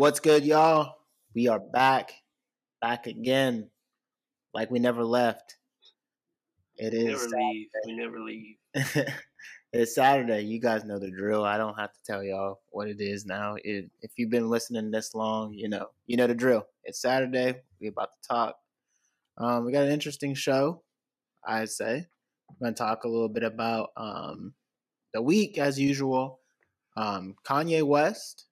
What's good, y'all? We are back, back again, like we never left. It We is never leave. We never leave. it's Saturday. You guys know the drill. I don't have to tell y'all what it is now. It, if you've been listening this long, you know you know the drill. It's Saturday. We about to talk. Um, we got an interesting show. I'd say we're gonna talk a little bit about um, the week as usual. Um, Kanye West.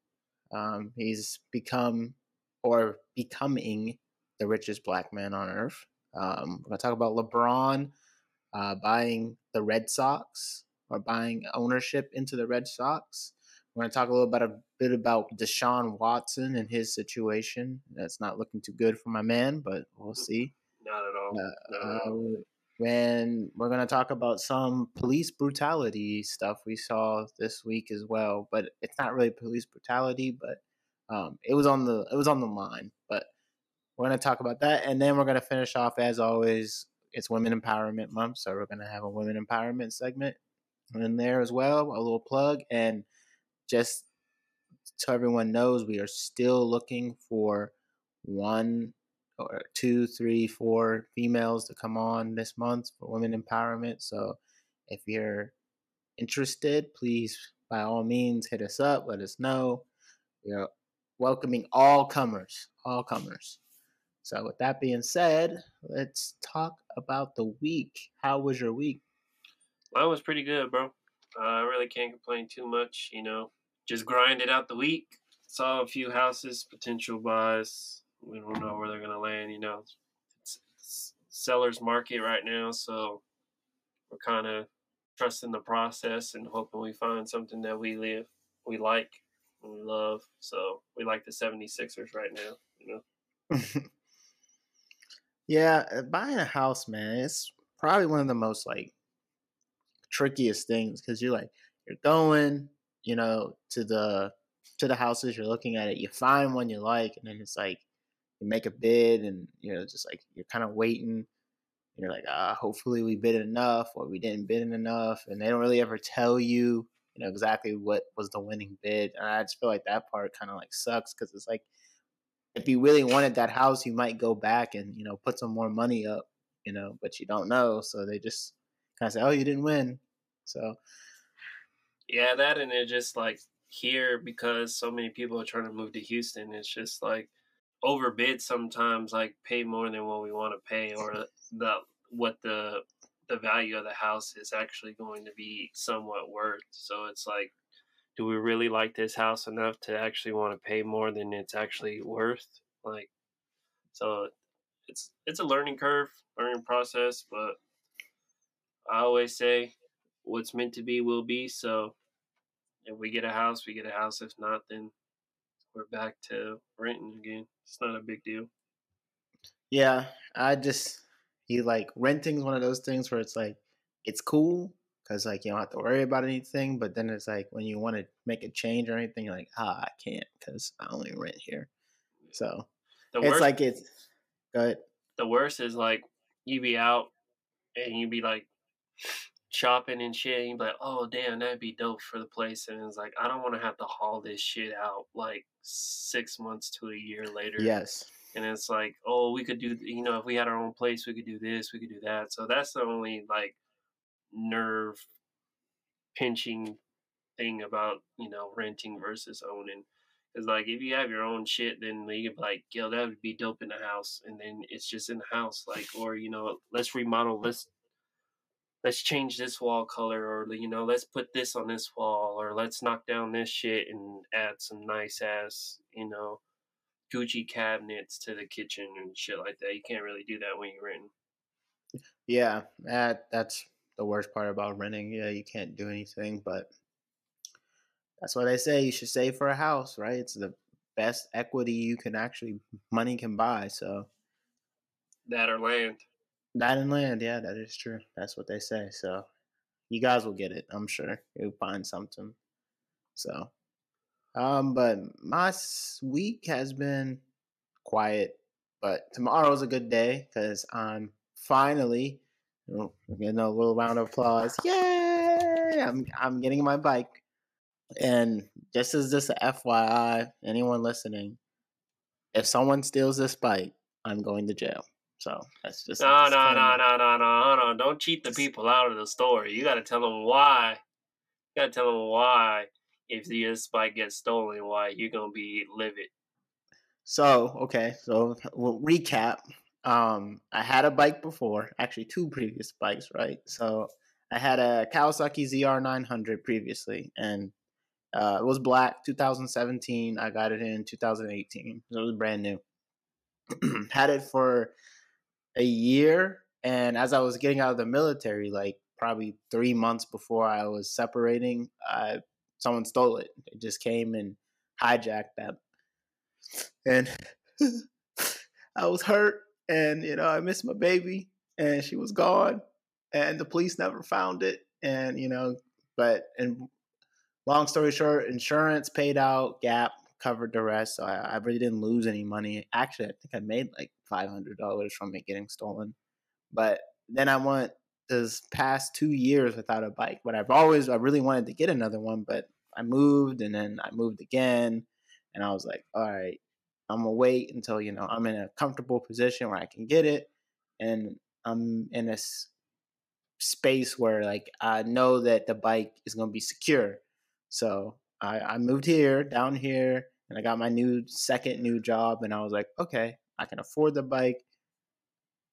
Um, he's become or becoming the richest black man on earth. Um, we're gonna talk about LeBron uh, buying the Red Sox or buying ownership into the Red Sox. We're going to talk a little bit a bit about Deshaun Watson and his situation. That's not looking too good for my man, but we'll see. Not at all. Not at Uh, all. When we're going to talk about some police brutality stuff we saw this week as well, but it's not really police brutality, but um, it was on the it was on the line. But we're going to talk about that, and then we're going to finish off as always. It's Women Empowerment Month, so we're going to have a Women Empowerment segment in there as well, a little plug, and just so everyone knows, we are still looking for one or two, three, four females to come on this month for women empowerment. So if you're interested, please by all means hit us up, let us know. We are welcoming all comers, all comers. So with that being said, let's talk about the week. How was your week? Mine was pretty good, bro. Uh, I really can't complain too much. You know, just grinded out the week. Saw a few houses, potential buys. We don't know where they're gonna land. You know, it's, it's seller's market right now, so we're kind of trusting the process and hoping we find something that we live, we like, and we love. So we like the 76ers right now. You know. yeah, uh, buying a house, man, it's probably one of the most like trickiest things because you're like you're going, you know, to the to the houses, you're looking at it, you find one you like, and then it's like you make a bid, and you know, just like you're kind of waiting. You're like, ah, hopefully we bid enough, or we didn't bid enough, and they don't really ever tell you, you know, exactly what was the winning bid. And I just feel like that part kind of like sucks because it's like if you really wanted that house, you might go back and you know put some more money up, you know, but you don't know, so they just kind of say, "Oh, you didn't win." So Yeah, that and it just like here because so many people are trying to move to Houston. It's just like overbid sometimes, like pay more than what we want to pay, or the what the the value of the house is actually going to be somewhat worth. So it's like, do we really like this house enough to actually want to pay more than it's actually worth? Like, so it's it's a learning curve, learning process, but I always say what's meant to be will be. So if we get a house, we get a house. If not, then we're back to renting again. It's not a big deal. yeah, I just you like renting is one of those things where it's like it's cool because like you don't have to worry about anything, but then it's like when you want to make a change or anything, you're like, ah, I can't because I only rent here. So The it's worst, like it's good. the worst is like you be out and you be like shopping and shit. And you be like, oh damn, that'd be dope for the place. And it's like I don't want to have to haul this shit out like six months to a year later. Yes. and it's like, oh, we could do, you know, if we had our own place, we could do this, we could do that. So that's the only like nerve pinching thing about you know renting versus owning. Because like if you have your own shit, then you can be like, yo, that would be dope in the house, and then it's just in the house, like, or you know, let's remodel, let's let's change this wall color, or you know, let's put this on this wall, or let's knock down this shit and add some nice ass, you know, Gucci cabinets to the kitchen and shit like that. You can't really do that when you're renting. Yeah, that that's the worst part about renting. Yeah, you can't do anything, but that's why they say you should save for a house, right? It's the best equity you can actually money can buy. So That or land. That and land, yeah, that is true. That's what they say. So you guys will get it, I'm sure. You'll find something. So um, but my week has been quiet, but tomorrow's a good day because I'm finally you getting a little round of applause. Yay! I'm I'm getting my bike. And just as this FYI, anyone listening, if someone steals this bike, I'm going to jail. So that's just no, no, no, no, no, no, no, on. Don't cheat the people out of the story. You got to tell them why. You got to tell them why. If this bike gets stolen, why you're gonna be livid. So okay, so we'll recap. Um, I had a bike before, actually two previous bikes, right? So I had a Kawasaki ZR900 previously, and uh, it was black, 2017. I got it in 2018. So it was brand new. had it for a year, and as I was getting out of the military, like probably three months before I was separating, I, someone stole it. It just came and hijacked that, and I was hurt and you know I missed my baby, and she was gone, and the police never found it, and you know, but and long story short, insurance paid out, Gap covered the rest, so I, I really didn't lose any money. Actually, I think I made like five hundred dollars from it getting stolen, but then I went this past two years without a bike. But I've always I really wanted to get another one, but I moved and then I moved again, and I was like, all right, I'm gonna wait until you know I'm in a comfortable position where I can get it, and I'm in a space where like I know that the bike is gonna be secure. So I, I moved here, down here, and I got my new second new job, and I was like, okay, I can afford the bike.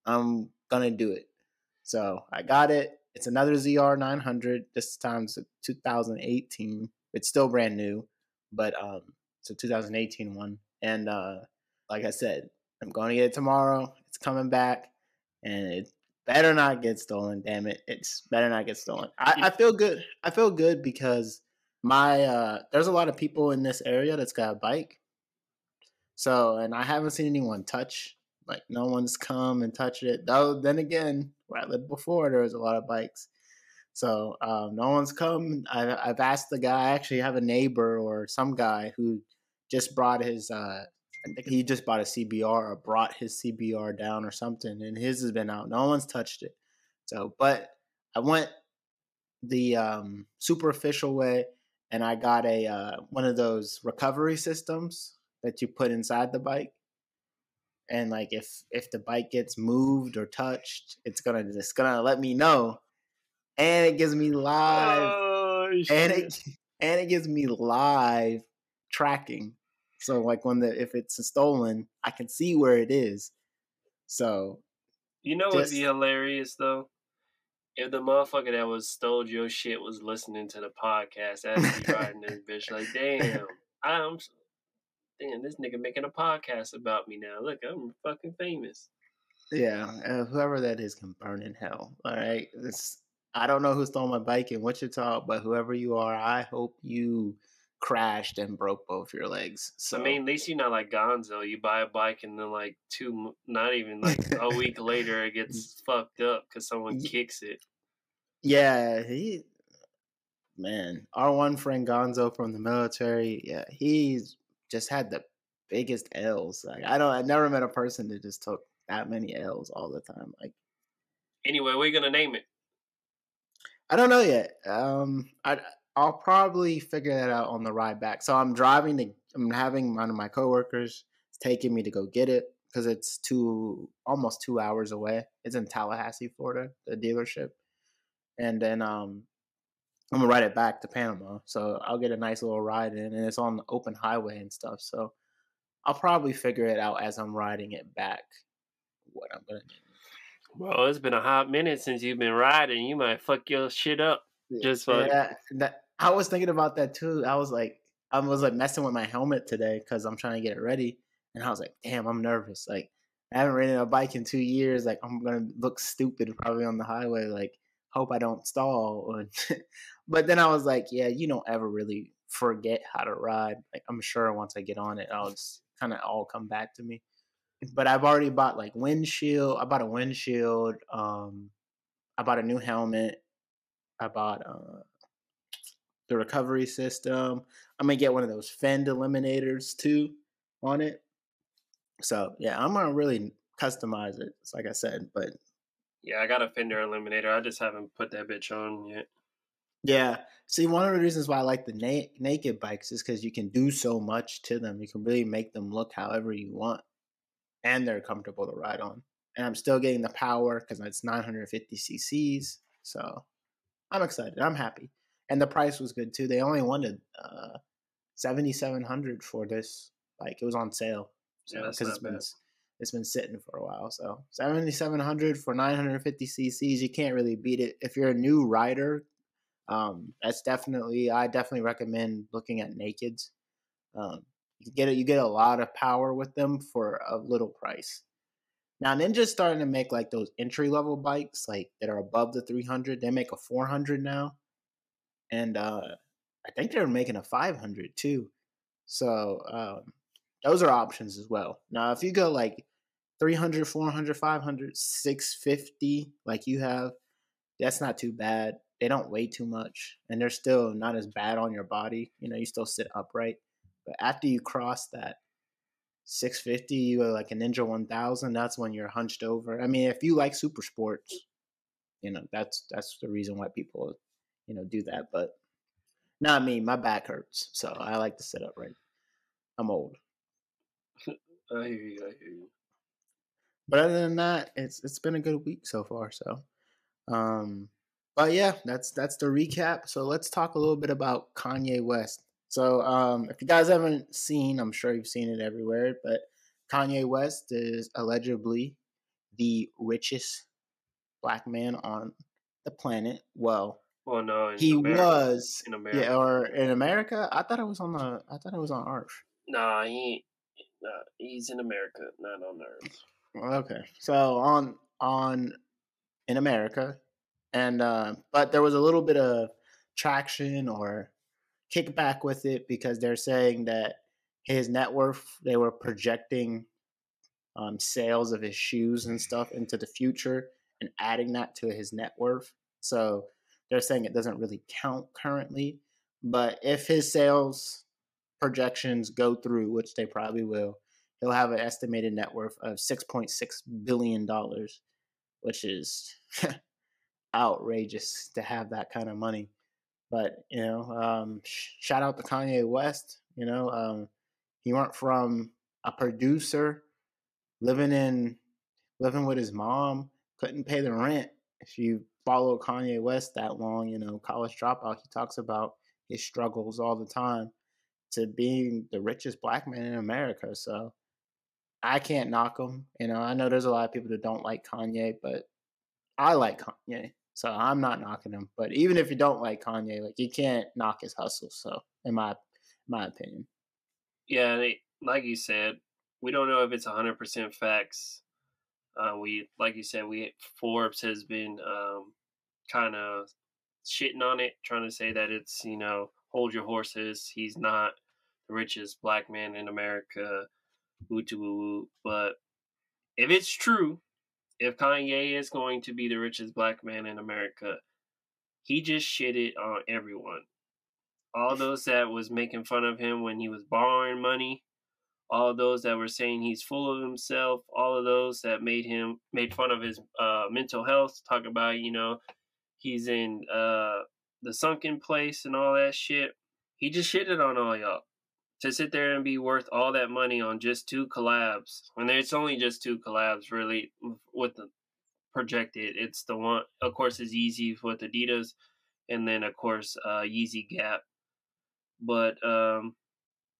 I'm gonna do it. So I got it. It's another ZR 900. This time's 2018. It's still brand new, but um, it's a 2018 one. And uh, like I said, I'm going to get it tomorrow. It's coming back, and it better not get stolen. Damn it! It's better not get stolen. I, I feel good. I feel good because my uh, there's a lot of people in this area that's got a bike. So, and I haven't seen anyone touch. Like, no one's come and touched it. Though, then again, where I lived before, there was a lot of bikes. So, um, no one's come. I, I've asked the guy. I actually have a neighbor or some guy who just brought his uh he just bought a CBR or brought his CBR down or something, and his has been out. No one's touched it. So, but I went the um, super official way, and I got a uh, one of those recovery systems that you put inside the bike. And like if if the bike gets moved or touched, it's gonna it's gonna let me know, and it gives me live, oh, and it and it gives me live tracking. So like when the if it's stolen, I can see where it is. So you know what'd be hilarious though? If the motherfucker that was stole your shit was listening to the podcast as he riding this bitch, like, damn, I'm damn, this nigga making a podcast about me now. Look, I'm fucking famous. Yeah, uh, whoever that is can burn in hell. All right, this I don't know who stole my bike in Wichita, but whoever you are, I hope you crashed and broke both your legs. So I mean, at least you're not like Gonzo. You buy a bike and then like two, not even like a week later, it gets fucked up because someone kicks it. Yeah, he, man, our one friend Gonzo from the military. Yeah, he's just had the biggest L's. Like I don't, I never met a person that just took that many L's all the time. Like anyway, we're gonna name it. I don't know yet. Um, I I'll probably figure that out on the ride back. So I'm driving to, I'm having one of my coworkers taking me to go get it because it's two, almost two hours away. It's in Tallahassee, Florida, the dealership. And then um, I'm gonna ride it back to Panama. So I'll get a nice little ride in, and it's on the open highway and stuff. So I'll probably figure it out as I'm riding it back. What I'm gonna do. Well, it's been a hot minute since you've been riding. You might fuck your shit up. Just for yeah, that, I was thinking about that too. I was like, I was like messing with my helmet today because I'm trying to get it ready, and I was like, damn, I'm nervous. Like, I haven't ridden a bike in two years. Like, I'm gonna look stupid probably on the highway. Like, hope I don't stall. but then I was like, yeah, you don't ever really forget how to ride. Like, I'm sure once I get on it, I'll just kind of all come back to me. But I've already bought like windshield. I bought a windshield. Um, I bought a new helmet. I bought uh, the recovery system. I'm gonna get one of those fend eliminators too on it. So yeah, I'm gonna really customize it. It's Like I said, but yeah, I got a fender eliminator. I just haven't put that bitch on yet. Yeah. See, one of the reasons why I like the na- naked bikes is because you can do so much to them. You can really make them look however you want, and they're comfortable to ride on. And I'm still getting the power because it's 950 cc's. So I'm excited. I'm happy, and the price was good too. They only wanted uh, 7,700 for this. Like it was on sale. So Yeah, because it's not been it's been sitting for a while. So 7,700 for 950 cc's. You can't really beat it. If you're a new rider, um, that's definitely I definitely recommend looking at nakeds. Um, you get it. You get a lot of power with them for a little price. Now Ninja's starting to make like those entry level bikes, like that are above the 300. They make a 400 now, and uh, I think they're making a 500 too. So um, those are options as well. Now if you go like 300, 400, 500, 650, like you have, that's not too bad. They don't weigh too much, and they're still not as bad on your body. You know, you still sit upright. But after you cross that 650, you are like a Ninja 1000. That's when you're hunched over. I mean, if you like super sports, you know that's that's the reason why people, you know, do that. But not me. My back hurts, so I like to sit upright. I'm old. I hear you. I hear you. But other than that, it's it's been a good week so far. So, um, but yeah, that's that's the recap. So let's talk a little bit about Kanye West. So, um, if you guys haven't seen, I'm sure you've seen it everywhere, but Kanye West is allegedly the richest black man on the planet. Well, Well, no, he America, was, in America. yeah, or in America. I thought it was on the. I thought it was on Earth. Nah, he, nah, he's in America, not on Earth. Okay, so on on in America, and uh, but there was a little bit of traction or kickback with it because they're saying that his net worth they were projecting um, sales of his shoes and stuff into the future and adding that to his net worth. So they're saying it doesn't really count currently, but if his sales projections go through, which they probably will, he'll have an estimated net worth of six point six billion dollars, which is outrageous to have that kind of money. But you know, um, sh- shout out to Kanye West. You know, um, he went from a producer living in living with his mom, couldn't pay the rent. If you follow Kanye West that long, you know, college dropout, he talks about his struggles all the time to being the richest black man in America. So I can't knock him. You know, I know there's a lot of people that don't like Kanye, but I like Kanye. So I'm not knocking him. But even if you don't like Kanye, like you can't knock his hustle. So in my my opinion. Yeah, like you said, we don't know if it's hundred percent facts. Uh, we, like you said, we Forbes has been um, kind of shitting on it, trying to say that it's you know hold your horses. He's not the richest black man in America. Woo to woo woo. But if it's true, if Kanye is going to be the richest black man in America, he just shitted on everyone. All those that was making fun of him when he was borrowing money, all of those that were saying he's full of himself, all of those that made him made fun of his uh, mental health, talk about you know he's in uh, the sunken place and all that shit. He just shitted on all y'all to sit there and be worth all that money on just two collabs when it's only just two collabs really with the projected it's the one of course is Yeezy with Adidas and then of course uh Yeezy Gap but um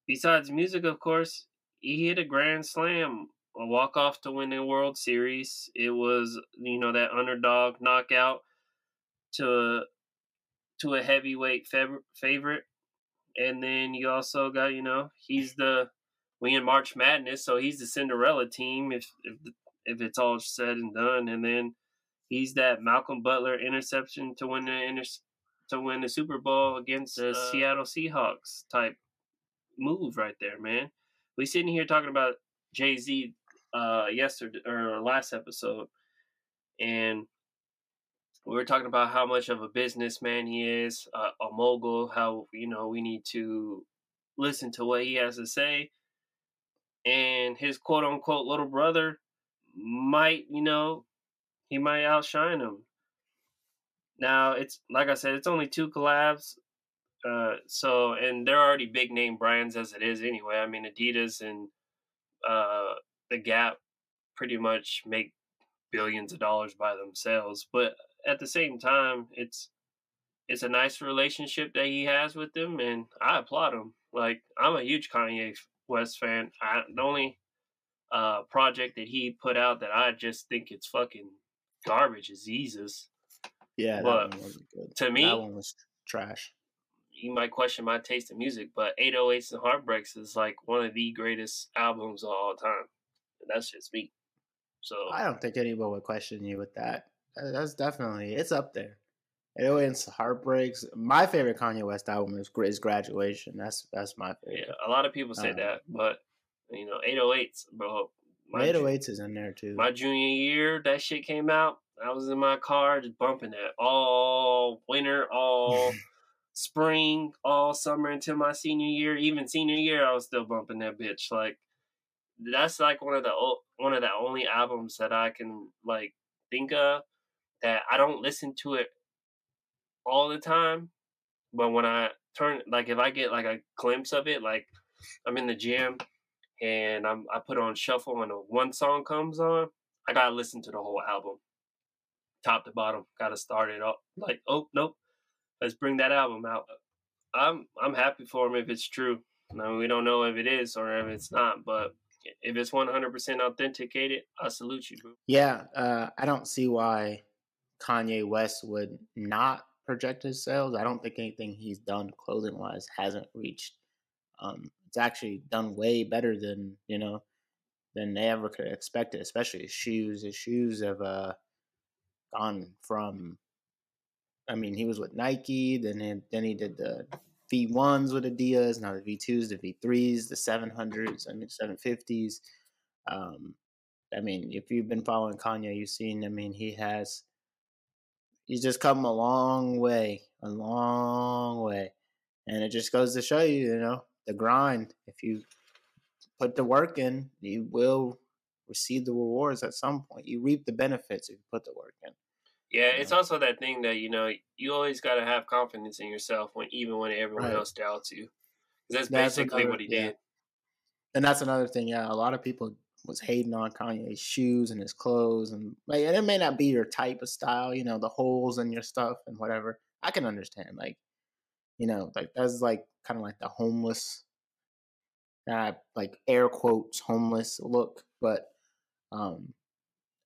besides music of course he hit a grand slam a walk off to win the World Series. It was you know that underdog knockout to to a heavyweight fav- favorite. And then you also got you know he's the we in March Madness, so he's the Cinderella team if if if it's all said and done, and then he's that Malcolm Butler interception to win the inter- to win the Super Bowl against the Uh, Seattle Seahawks type move right there, man. We sitting here talking about Jay Z uh yesterday or last episode, and we were talking about how much of a businessman he is, uh, a mogul, how, you know, we need to listen to what he has to say. And his quote unquote little brother might, you know, he might outshine him. now it's like I said, it's only two collabs. Uh, so and they're already big name brands as it is anyway. I mean, Adidas and uh, the Gap pretty much make billions of dollars by themselves. But at the same time, it's it's a nice relationship that he has with them, and I applaud him. Like I'm a huge Kanye West fan. I, the only uh, project that he put out that I just think it's fucking garbage is Jesus. Yeah, but that one wasn't good. to me, that one was trash. You might question my taste in music, but 808s and Heartbreaks is like one of the greatest albums of all time. And that's just me. So I don't think anyone would question you with that. That's definitely it's up there. It always heartbreaks. My favorite Kanye West album is, is Graduation. That's that's my favorite. yeah, a lot of people say Uh, that, but you know, 808s, bro. My My, ju- 808s is in there too. my junior year, that shit came out. I was in my car just bumping that all winter, all spring, all summer until my senior year. Even senior year, I was still bumping that bitch. Like that's like one of the one of the only albums that I can like think of that I don't listen to it all the time, but when I turn like if I get like a glimpse of it, like I'm in the gym and I'm I put on shuffle and one song comes on, I gotta listen to the whole album, top to bottom. Gotta start it up. Like oh nope, let's bring that album out. I'm I'm happy for him if it's true. Mean, we don't know if it is or if it's not, but if it's 100% authenticated, I salute you, bro. yeah, uh, I don't see why Kanye West would not project his sales. I don't think anything he's done clothing wise hasn't reached. Um, it's actually done way better than you know than they ever could expect it. Especially his shoes. His shoes have uh, gone from. I mean, he was with Nike. Then he, then he did the V ones with Adidas. Now the V twos, the V threes, the seven hundreds, I mean seven fifties. Um, I mean, if you've been following Kanye, you've seen. I mean, he has. He's just come a long way, a long way, and it just goes to show you, you know, the grind. If you put the work in, you will receive the rewards at some point. You reap the benefits if you put the work in. Yeah, it's also that thing that you know you always got to have confidence in yourself when even when everyone Right. else doubts you. That's That's basically another- what he yeah. did. And that's another thing. Yeah, a lot of people was hating on Kanye's shoes and his clothes, and like, and it may not be your type of style, you know, the holes in your stuff and whatever. I can understand, like, you know, like that's like kind of like the homeless, uh, like air quotes homeless look. But, um,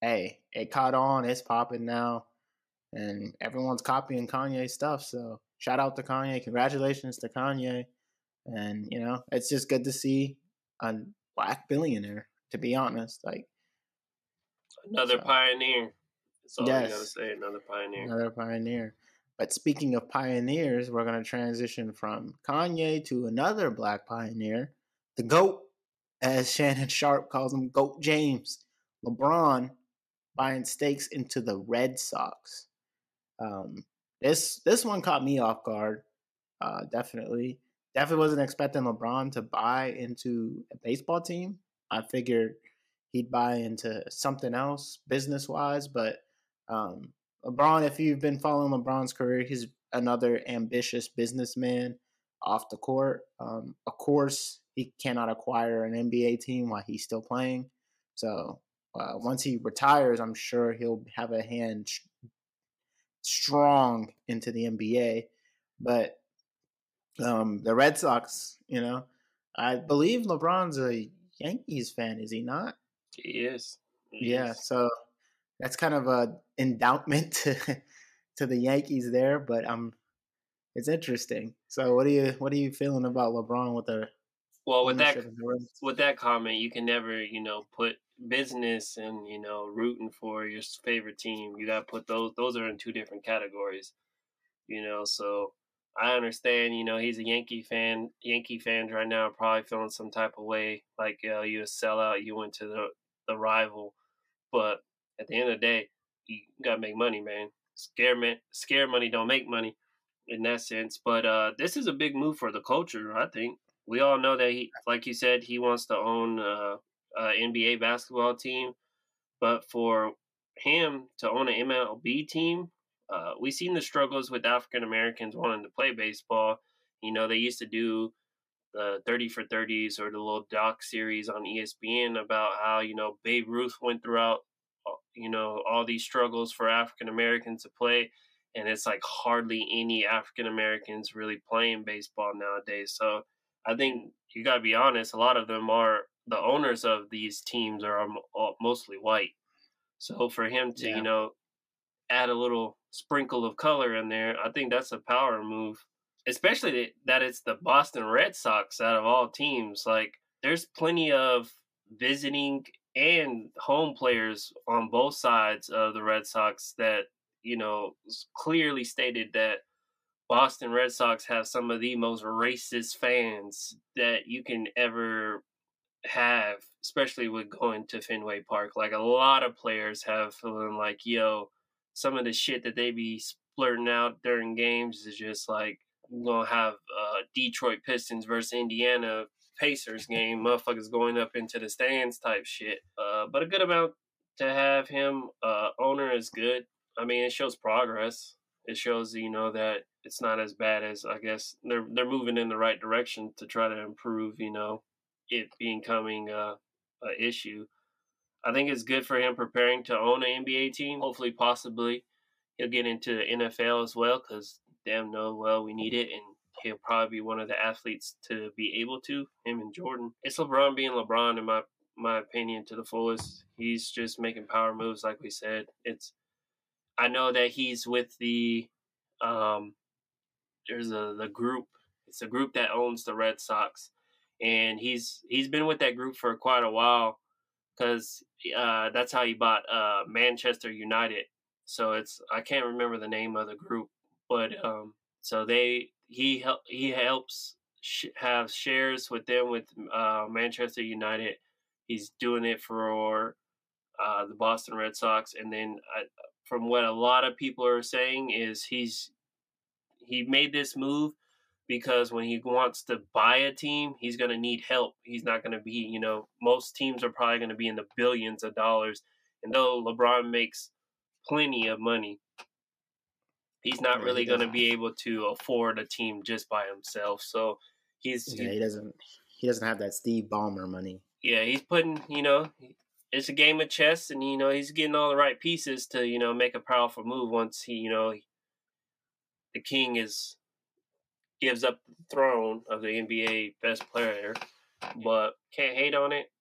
hey, it caught on. It's popping now, and everyone's copying Kanye's stuff. So shout out to Kanye. Congratulations to Kanye. And you know, it's just good to see a black billionaire. To be honest, like Another So- pioneer. That's all you gotta Yes. say. Another pioneer. another pioneer. But speaking of pioneers, we're to transition from Kanye to another black pioneer, the GOAT, as Shannon Sharpe calls him, GOAT James. LeBron buying stakes into the Red Sox. Um, this this one caught me off guard. Uh, definitely, definitely wasn't expecting LeBron to buy into a baseball team. I figured he'd buy into something else business wise, but um, LeBron, if you've been following LeBron's career, he's another ambitious businessman off the court. Um, of course, he cannot acquire an NBA team while he's still playing. So uh, once he retires, I'm sure he'll have a hand strong into the NBA. But um, the Red Sox, you know, I believe LeBron's a Yankees fan, is he not? He is. He Yeah, is. so that's kind of a endowment to to the Yankees there, but um, it's interesting. So what are you what are you feeling about LeBron with the Well, with that ownership of the Reds? with that comment, you can never, you know, put business and you know rooting for your favorite team. You got to put those; those are in two different categories. You know, so I understand. You know, he's a Yankee fan. Yankee fans right now probably feeling some type of way, like uh, you a sellout. You went to the the rival, but at the end of the day, you gotta make money, man. Scare man, scare money don't make money in that sense. But uh, this is a big move for the culture. I think we all know that he, like you said, he wants to own uh, a NBA basketball team. But for him to own an MLB team, uh, we've seen the struggles with African Americans wanting to play baseball. You know, they used to do the 30 for 30s or the little doc series on ESPN about how, you know, Babe Ruth went throughout, uh, you know, all these struggles for African Americans to play. And it's like hardly any African Americans really playing baseball nowadays. So I think you got to be honest, a lot of them are the owners of these teams are mostly white. So for him to, yeah. you know, add a little sprinkle of color in there, I think that's a power move especially that it's the Boston Red Sox out of all teams. Like, there's plenty of visiting and home players on both sides of the Red Sox that, you know, clearly stated that Boston Red Sox have some of the most racist fans that you can ever have, especially with going to Fenway Park. Like, a lot of players have feeling like, yo, some of the shit that they be splurting out during games is just like gonna have uh, Detroit Pistons versus Indiana Pacers game, motherfuckers going up into the stands type shit. Uh, but a good amount to have him uh, owner is good. I mean, it shows progress. It shows you know that it's not as bad as I guess they're they're moving in the right direction to try to improve. You know, it becoming a, a issue. I think it's good for him preparing to own an NBA team. Hopefully, possibly, he'll get into the NFL as well because damn know well we need it, and he'll probably be one of the athletes to be able to. Him and Jordan. It's LeBron being LeBron in my my opinion to the fullest. He's just making power moves, like we said. It's I know that he's with the um there's a the group. It's a group that owns the Red Sox, and he's he's been with that group for quite a while because uh, that's how he bought uh, Manchester United. So it's I can't remember the name of the group, but um, so they he help he helps sh- have shares with them with uh, Manchester United. He's doing it for uh, the Boston Red Sox, and then uh, from what a lot of people are saying is he's he made this move because when he wants to buy a team, he's going to need help. He's not going to be, you know, most teams are probably going to be in the billions of dollars. And though LeBron makes plenty of money, he's not oh, yeah, really he going to be able to afford a team just by himself. So he's yeah, he doesn't he doesn't have that Steve Ballmer money. Yeah, he's putting you know it's a game of chess, and you know he's getting all the right pieces to you know make a powerful move once he you know the king is gives up the throne of the NBA best player, but can't hate on it.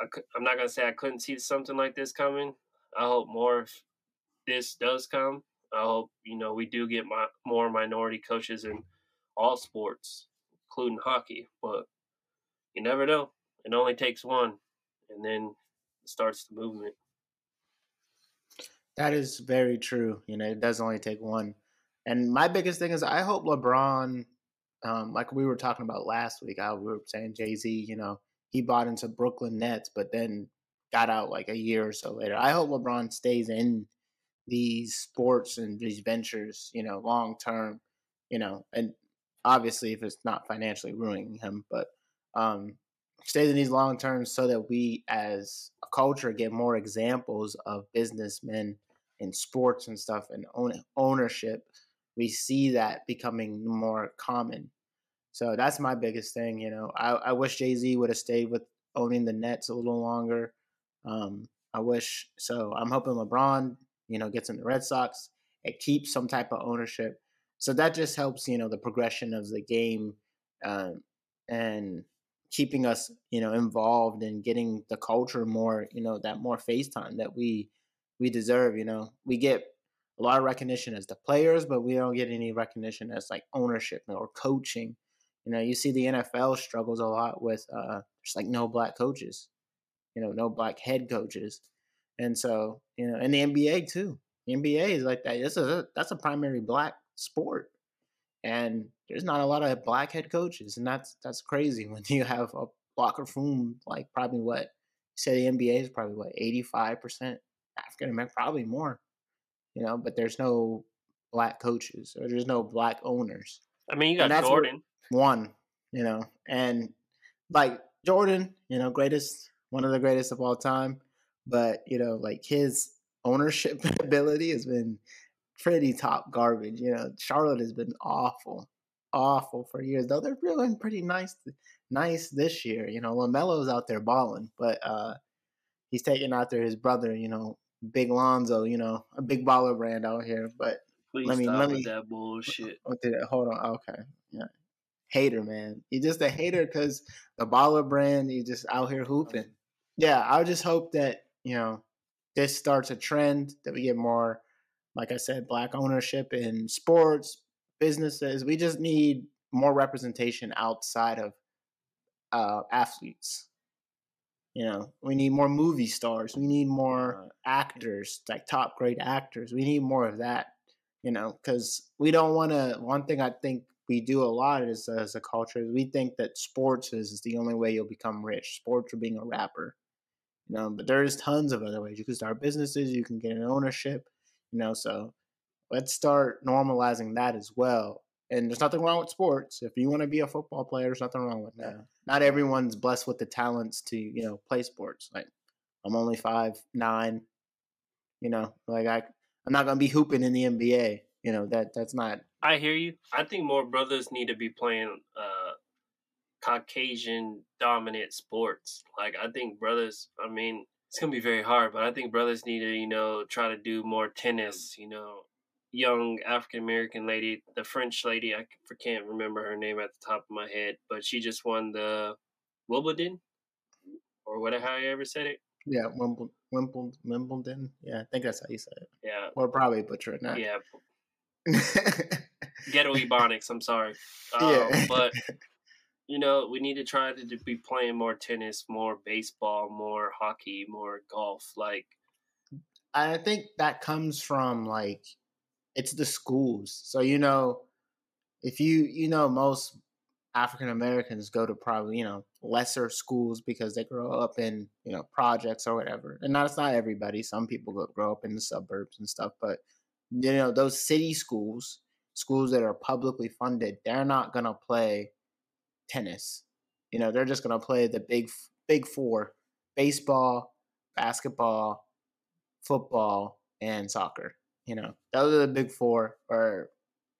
I, am not gonna say I couldn't see something like this coming. I hope more if this does come I hope you know we do get my, more minority coaches in all sports, including hockey. But you never know. It only takes one, and then it starts the movement. That is very true. You know, it does only take one. And my biggest thing is I hope LeBron, um, like we were talking about last week, I we were saying Jay Z, you know, he bought into Brooklyn Nets, but then got out like a year or so later. I hope LeBron stays in these sports and these ventures, you know, long term, you know, and obviously if it's not financially ruining him, but um, stays in these long terms so that we as a culture get more examples of businessmen in sports and stuff and own, ownership. We see that becoming more common. So that's my biggest thing. You know, I, I wish Jay Z would have stayed with owning the Nets a little longer. Um, I wish so. I'm hoping LeBron you know, gets in the Red Sox. It keeps some type of ownership. So that just helps, you know, the progression of the game um, and keeping us, you know, involved and getting the culture more, you know, that more face time that we we deserve. You know, we get a lot of recognition as the players, but we don't get any recognition as like ownership or coaching. You know, you see the NFL struggles a lot with uh, just like no black coaches, you know, no black head coaches. And so, you know, and the NBA too. The NBA is like that. That's a that's a primary black sport, and there's not a lot of black head coaches, and that's that's crazy when you have a locker room like probably what say the NBA is probably what 85 percent African American, probably more, you know. But there's no black coaches or there's no black owners. I mean, you got Jordan one, you know, and like Jordan, you know, greatest one of the greatest of all time but you know, like his ownership ability has been pretty top garbage. You know, Charlotte has been awful, awful for years. Though they're feeling pretty nice, nice this year. You know, LaMelo's out there balling, but uh, he's taking out there his brother. You know, Big Lonzo. You know, a big baller brand out here. But Please let me stop let with me that bullshit. hold on. Okay, yeah, hater man. You're just a hater because the baller brand. You just out here hooping. Yeah, I just hope that you know this starts a trend that we get more, like I said, black ownership in sports businesses. We just need more representation outside of uh, athletes. You know, we need more movie stars. We need more actors, like top grade actors. We need more of that. You know, because we don't want to. One thing I think we do a lot is as a culture is we think that sports is, is the only way you'll become rich. Sports or being a rapper. You know, but there's tons of other ways. You can start businesses. You can get an ownership. You know, so let's start normalizing that as well. And there's nothing wrong with sports. If you want to be a football player, there's nothing wrong with that. Not everyone's blessed with the talents to, you know, play sports. Like I'm only five nine. You know, like I I'm not gonna be hooping in the NBA. You know, that that's not I hear you. I think more brothers need to be playing uh Caucasian dominant sports. Like I think brothers, I mean, it's gonna be very hard, but I think brothers need to, you know, try to do more tennis. You know, young African American lady, the French lady, I can't remember her name at the top of my head, but she just won the Wimbledon or whatever how you ever said it. yeah, Wimbledon Wimbledon. Yeah, I think that's how you say it. Yeah, Or probably butchering that. yeah, ghetto ebonics. I'm sorry, um, Yeah. but you know, we need to try to be playing more tennis, more baseball, more hockey, more golf. Like, I think that comes from like it's the schools. So you know, if you you know most African Americans go to probably you know lesser schools because they grow up in you know projects or whatever. And not it's not everybody. Some people grow up in the suburbs and stuff, but you know those city schools, schools that are publicly funded, they're not gonna play tennis. You know, they're just gonna play the big big four: baseball, basketball, football, and soccer. You know, those are the big four, or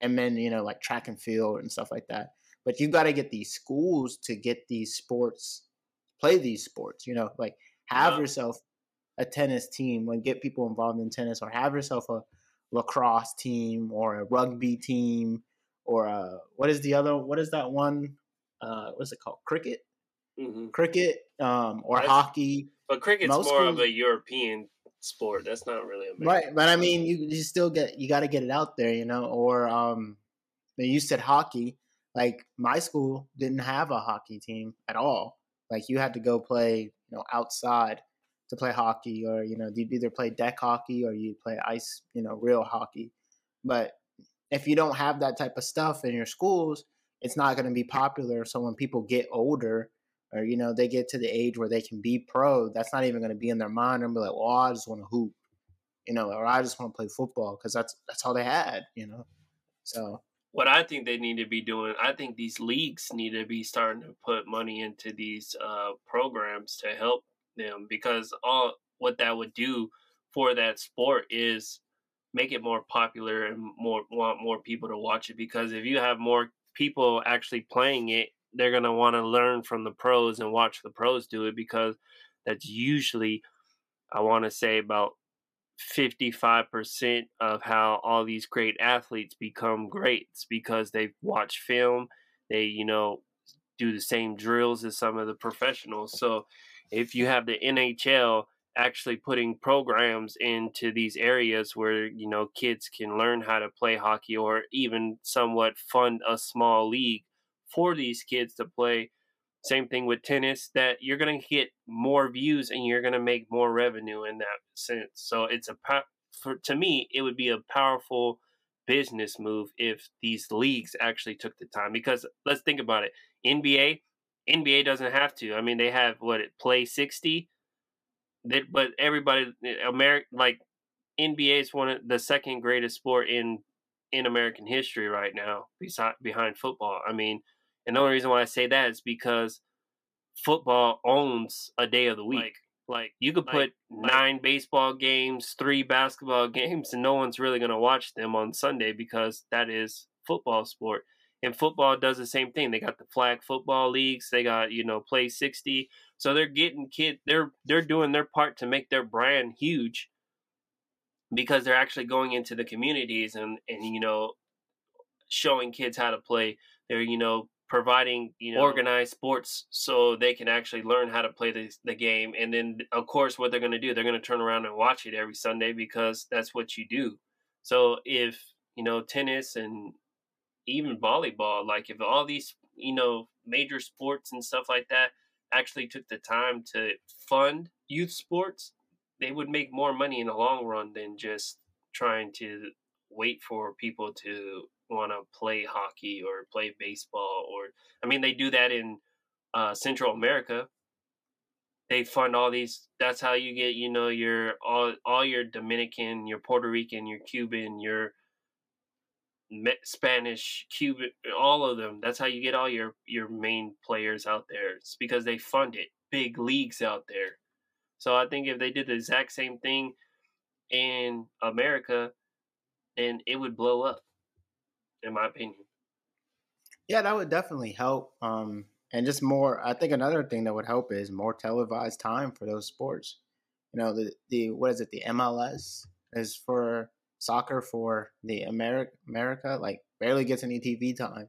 and then you know like track and field and stuff like that. But you got to get these schools to get these sports, play these sports. You know, like have Yeah. yourself a tennis team, like get people involved in tennis, or have yourself a lacrosse team or a rugby team or a what is the other? What is that one? Uh, what's it called? Cricket, mhm. cricket, um, or That's- hockey. but cricket's Most more of a European sport. That's not really American. Right, but I mean, you you still get you got to get it out there, you know. Or um, you said hockey. Like my school didn't have a hockey team at all. Like you had to go play, you know, outside to play hockey, or you know, you'd either play deck hockey or you'd play ice, you know, real hockey. But if you don't have that type of stuff in your schools, it's not going to be popular. So when people get older, or you know, they get to the age where they can be pro, that's not even going to be in their mind and be like, "Well, I just want to hoop." you know, or I just want to play football because that's that's all they had, you know. So what I think they need to be doing, I think these leagues need to be starting to put money into these uh, programs to help them because all what that would do for that sport is make it more popular and more want more people to watch it because if you have more people actually playing it they're going to want to learn from the pros and watch the pros do it because that's usually i want to say about 55% of how all these great athletes become greats because they watch film they you know do the same drills as some of the professionals. So if you have the nhl actually putting programs into these areas where you know kids can learn how to play hockey or even somewhat fund a small league for these kids to play. Same thing with tennis that you're going to get more views and you're going to make more revenue in that sense. So it's a for to me it would be a powerful business move if these leagues actually took the time because let's think about it. Nba nba doesn't have to. I mean they have what it play 60 that but everybody eh, america like nba is one of the second greatest sport in in american history right now beside behind football. I mean and the only reason why I say that is because football owns a day of the week. Like Like you could put like, nine baseball games, three basketball games, and no one's really gonna watch them on Sunday because that is football sport. And football does the same thing. They got the flag football leagues. They got you know play sixty. So they're getting kid. They're they're doing their part to make their brand huge because they're actually going into the communities and and you know showing kids how to play. They're you know providing you know organized sports so they can actually learn how to play the, the game and then of course what they're going to do they're going to turn around and watch it every sunday because that's what you do. So if you know tennis and even volleyball like if all these you know major sports and stuff like that actually took the time to fund youth sports they would make more money in the long run than just trying to wait for people to want to play hockey or play baseball or I mean they do that in uh, Central America. They fund all these. That's how you get you know your all all your Dominican, your Puerto Rican, your Cuban, your Spanish, Cuban, all of them. That's how you get all your your main players out there. It's because they fund it. Big leagues out there. So I think if they did the exact same thing in America, then it would blow up, in my opinion. Yeah, that would definitely help. Um, and just more, I think another thing that would help is more televised time for those sports. You know, the, the what is it? The MLS is for soccer for the America, America like barely gets any TV time.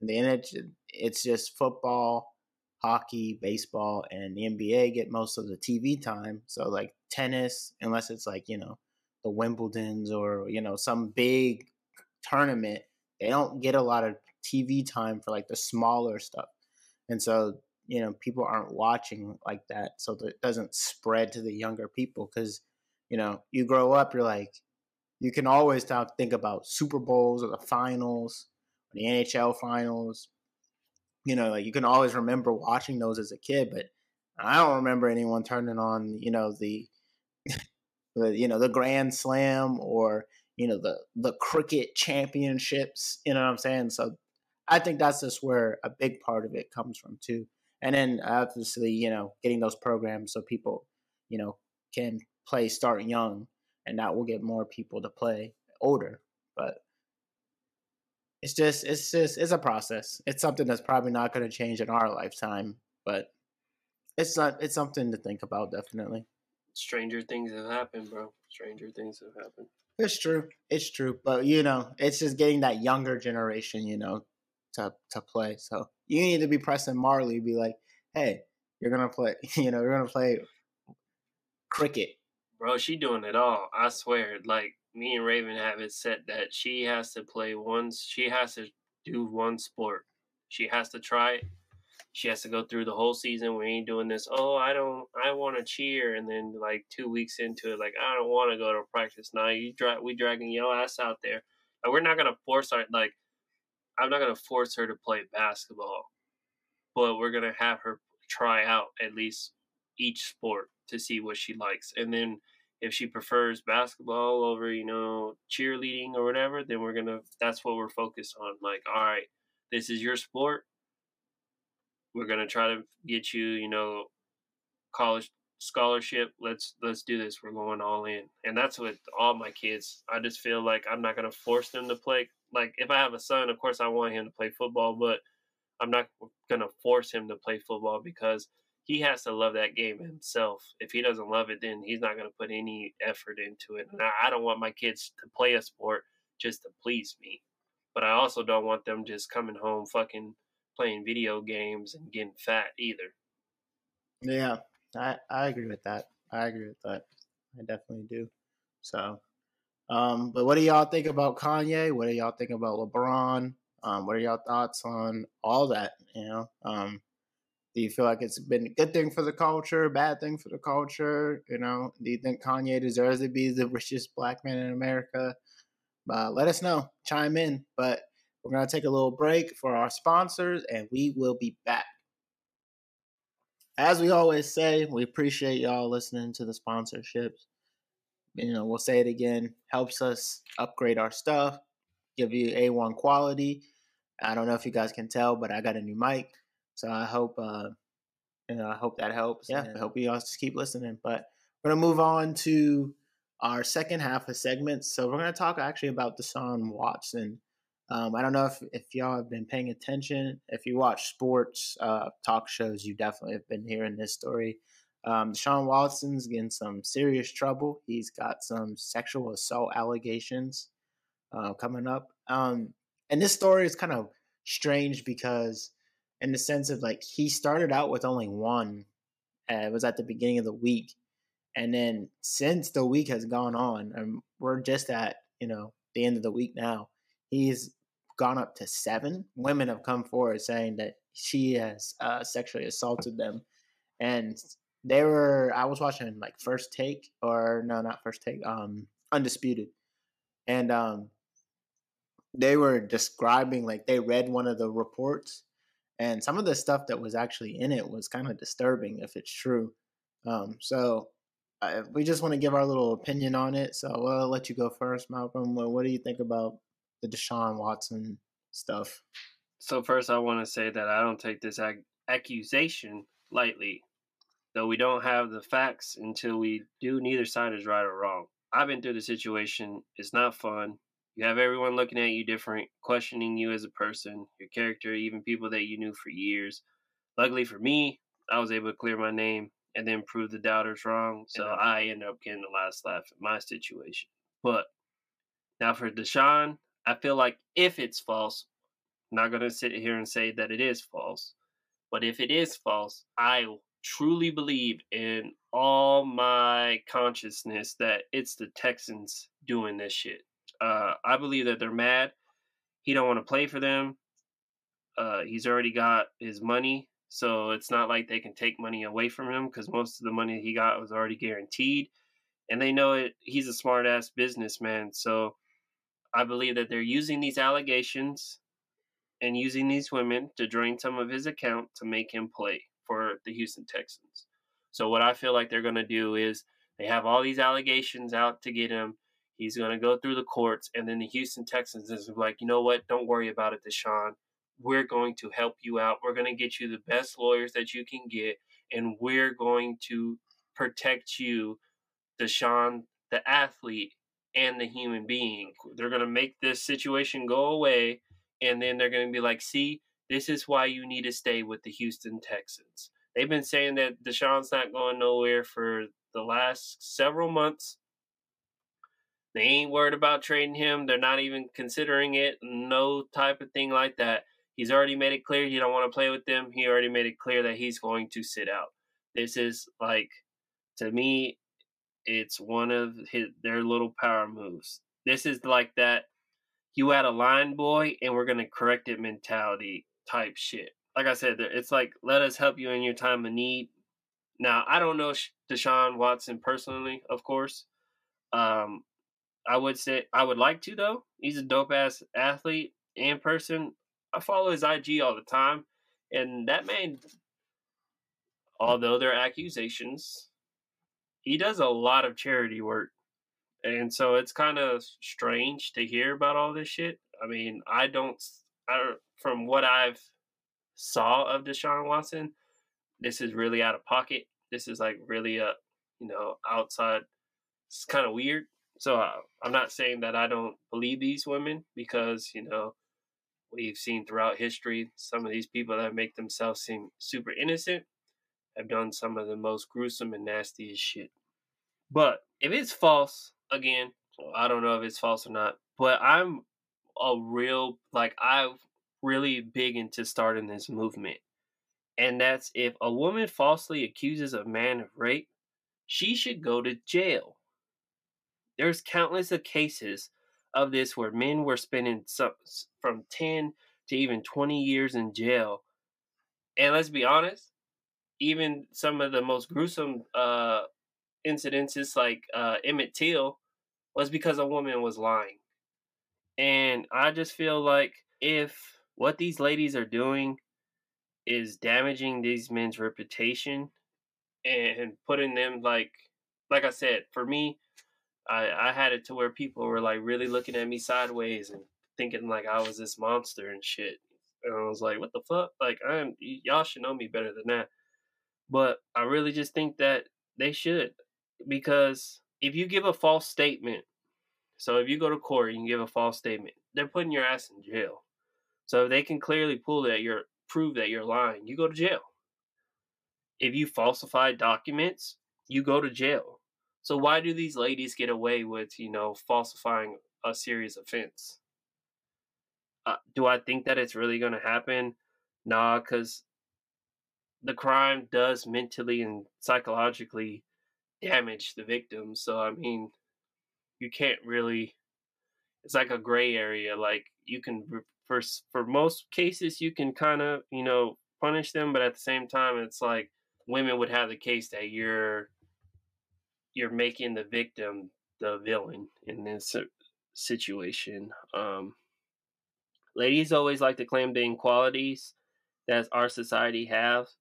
And the it's just football, hockey, baseball, and the NBA get most of the TV time. So like tennis, unless it's like you know the Wimbledon's or you know some big tournament, they don't get a lot of TV time for like the smaller stuff. And so you know people aren't watching like that, so that it doesn't spread to the younger people because you know you grow up, you're like you can always talk, think about Super Bowls or the finals, or the NHL finals, you know, like you can always remember watching those as a kid, but I don't remember anyone turning on, you know, the, the you know, the Grand Slam or you know the the cricket championships. You know what I'm saying? So I think that's just where a big part of it comes from too. And then obviously, you know, getting those programs so people, you know, can play start young, and that will get more people to play older. But it's just it's just it's a process. It's something that's probably not going to change in our lifetime, but it's not it's something to think about definitely. Stranger things have happened, bro. Stranger things have happened. It's true. It's true. But you know, it's just getting that younger generation, you know, to to play. So you need to be pressing Marley, be like, hey, you're gonna play you know, you're gonna play cricket. Bro, she doing it all. I swear. Like me and Raven have it set that she has to play one. She has to do one sport. She has to try it. She has to go through the whole season. We ain't doing this. Oh, I don't. I want to cheer, and then like two weeks into it, like I don't want to go to practice. Now you drag. We dragging your ass out there. Like, we're not gonna force her. Like I'm not gonna force her to play basketball, but we're gonna have her try out at least each sport to see what she likes, and then if she prefers basketball over you know cheerleading or whatever then we're gonna that's what we're focused on like all right this is your sport we're gonna try to get you you know college scholarship let's let's do this we're going all in and that's with all my kids i just feel like i'm not gonna force them to play like if i have a son of course i want him to play football but i'm not gonna force him to play football because he has to love that game himself. If he doesn't love it, then he's not to put any effort into it. And I, I don't want my kids to play a sport just to please me. But I also don't want them just coming home fucking playing video games and getting fat either. Yeah, I, I agree with that. I agree with that. I definitely do. So, um, but what do y'all think about Kanye? What do y'all think about LeBron? Um, what are y'all thoughts on all that? You know, um, do you feel like it's been a good thing for the culture, bad thing for the culture? You know, do you think Kanye deserves to be the richest black man in America? Uh, let us know. Chime in. But we're going to take a little break for our sponsors and we will be back. As we always say, we appreciate y'all listening to the sponsorships. You know, we'll say it again, helps us upgrade our stuff, give you A1 quality. I don't know if you guys can tell, but I got a new mic. So I hope uh, and I hope that helps. Yeah, I hope you all just keep listening. But we're gonna move on to our second half of segments. So we're gonna talk actually about Deshaun Watson. Um, I don't know if, if y'all have been paying attention. If you watch sports uh, talk shows, you definitely have been hearing this story. Um, Deshaun Watson's getting some serious trouble. He's got some sexual assault allegations uh, coming up. Um, and this story is kind of strange because, in the sense of like, he started out with only one. Uh, it was at the beginning of the week, and then since the week has gone on, and we're just at you know the end of the week now, he's gone up to seven. Women have come forward saying that she has uh, sexually assaulted them, and they were. I was watching like First Take, or no, not First Take, um, Undisputed, and um, they were describing like they read one of the reports and some of the stuff that was actually in it was kind of disturbing if it's true um, so uh, we just want to give our little opinion on it so i'll let you go first malcolm what do you think about the deshaun watson stuff so first i want to say that i don't take this ac- accusation lightly though we don't have the facts until we do neither side is right or wrong i've been through the situation it's not fun you have everyone looking at you different, questioning you as a person, your character, even people that you knew for years. Luckily for me, I was able to clear my name and then prove the doubters wrong. So I ended up getting the last laugh in my situation. But now for Deshaun, I feel like if it's false, I'm not going to sit here and say that it is false. But if it is false, I truly believe in all my consciousness that it's the Texans doing this shit. Uh, I believe that they're mad. He don't want to play for them. Uh, he's already got his money, so it's not like they can take money away from him because most of the money he got was already guaranteed, and they know it. He's a smart ass businessman, so I believe that they're using these allegations and using these women to drain some of his account to make him play for the Houston Texans. So what I feel like they're going to do is they have all these allegations out to get him He's going to go through the courts, and then the Houston Texans is like, you know what? Don't worry about it, Deshaun. We're going to help you out. We're going to get you the best lawyers that you can get, and we're going to protect you, Deshaun, the athlete, and the human being. They're going to make this situation go away, and then they're going to be like, see, this is why you need to stay with the Houston Texans. They've been saying that Deshaun's not going nowhere for the last several months they ain't worried about trading him. They're not even considering it. No type of thing like that. He's already made it clear he don't want to play with them. He already made it clear that he's going to sit out. This is like to me, it's one of his their little power moves. This is like that you had a line boy and we're gonna correct it mentality type shit. Like I said, it's like let us help you in your time of need. Now I don't know Deshaun Watson personally, of course. Um, I would say I would like to though. He's a dope ass athlete in person. I follow his IG all the time, and that man, although there are accusations, he does a lot of charity work, and so it's kind of strange to hear about all this shit. I mean, I don't, I from what I've saw of Deshaun Watson, this is really out of pocket. This is like really a, you know, outside. It's kind of weird so uh, I'm not saying that I don't believe these women because, you know, we've seen throughout history some of these people that make themselves seem super innocent have done some of the most gruesome and nastiest shit. But if it's false, again, I don't know if it's false or not, but I'm a real, like, I'm really big into starting this movement. And that's if a woman falsely accuses a man of rape, she should go to jail there's countless of cases of this where men were spending some, from 10 to even 20 years in jail. And let's be honest, even some of the most gruesome uh, incidences like uh, Emmett Till was because a woman was lying. And I just feel like if what these ladies are doing is damaging these men's reputation and putting them like like I said, for me, I I had it to where people were like really looking at me sideways and thinking like I was this monster and shit. And I was like, what the fuck? Like I'm y'all should know me better than that. But I really just think that they should because if you give a false statement, so if you go to court and you give a false statement, they're putting your ass in jail. So they can clearly pull that you're prove that you're lying, you go to jail. If you falsify documents, you go to jail. So why do these ladies get away with, you know, falsifying a serious offense? Uh, do I think that it's really going to happen? Nah, because the crime does mentally and psychologically damage the victim. So I mean, you can't really. It's like a gray area. Like you can for for most cases you can kind of you know punish them, but at the same time, it's like women would have the case that you're you're making the victim the villain in this situation. Um, ladies always like to claim the inequalities that our society has,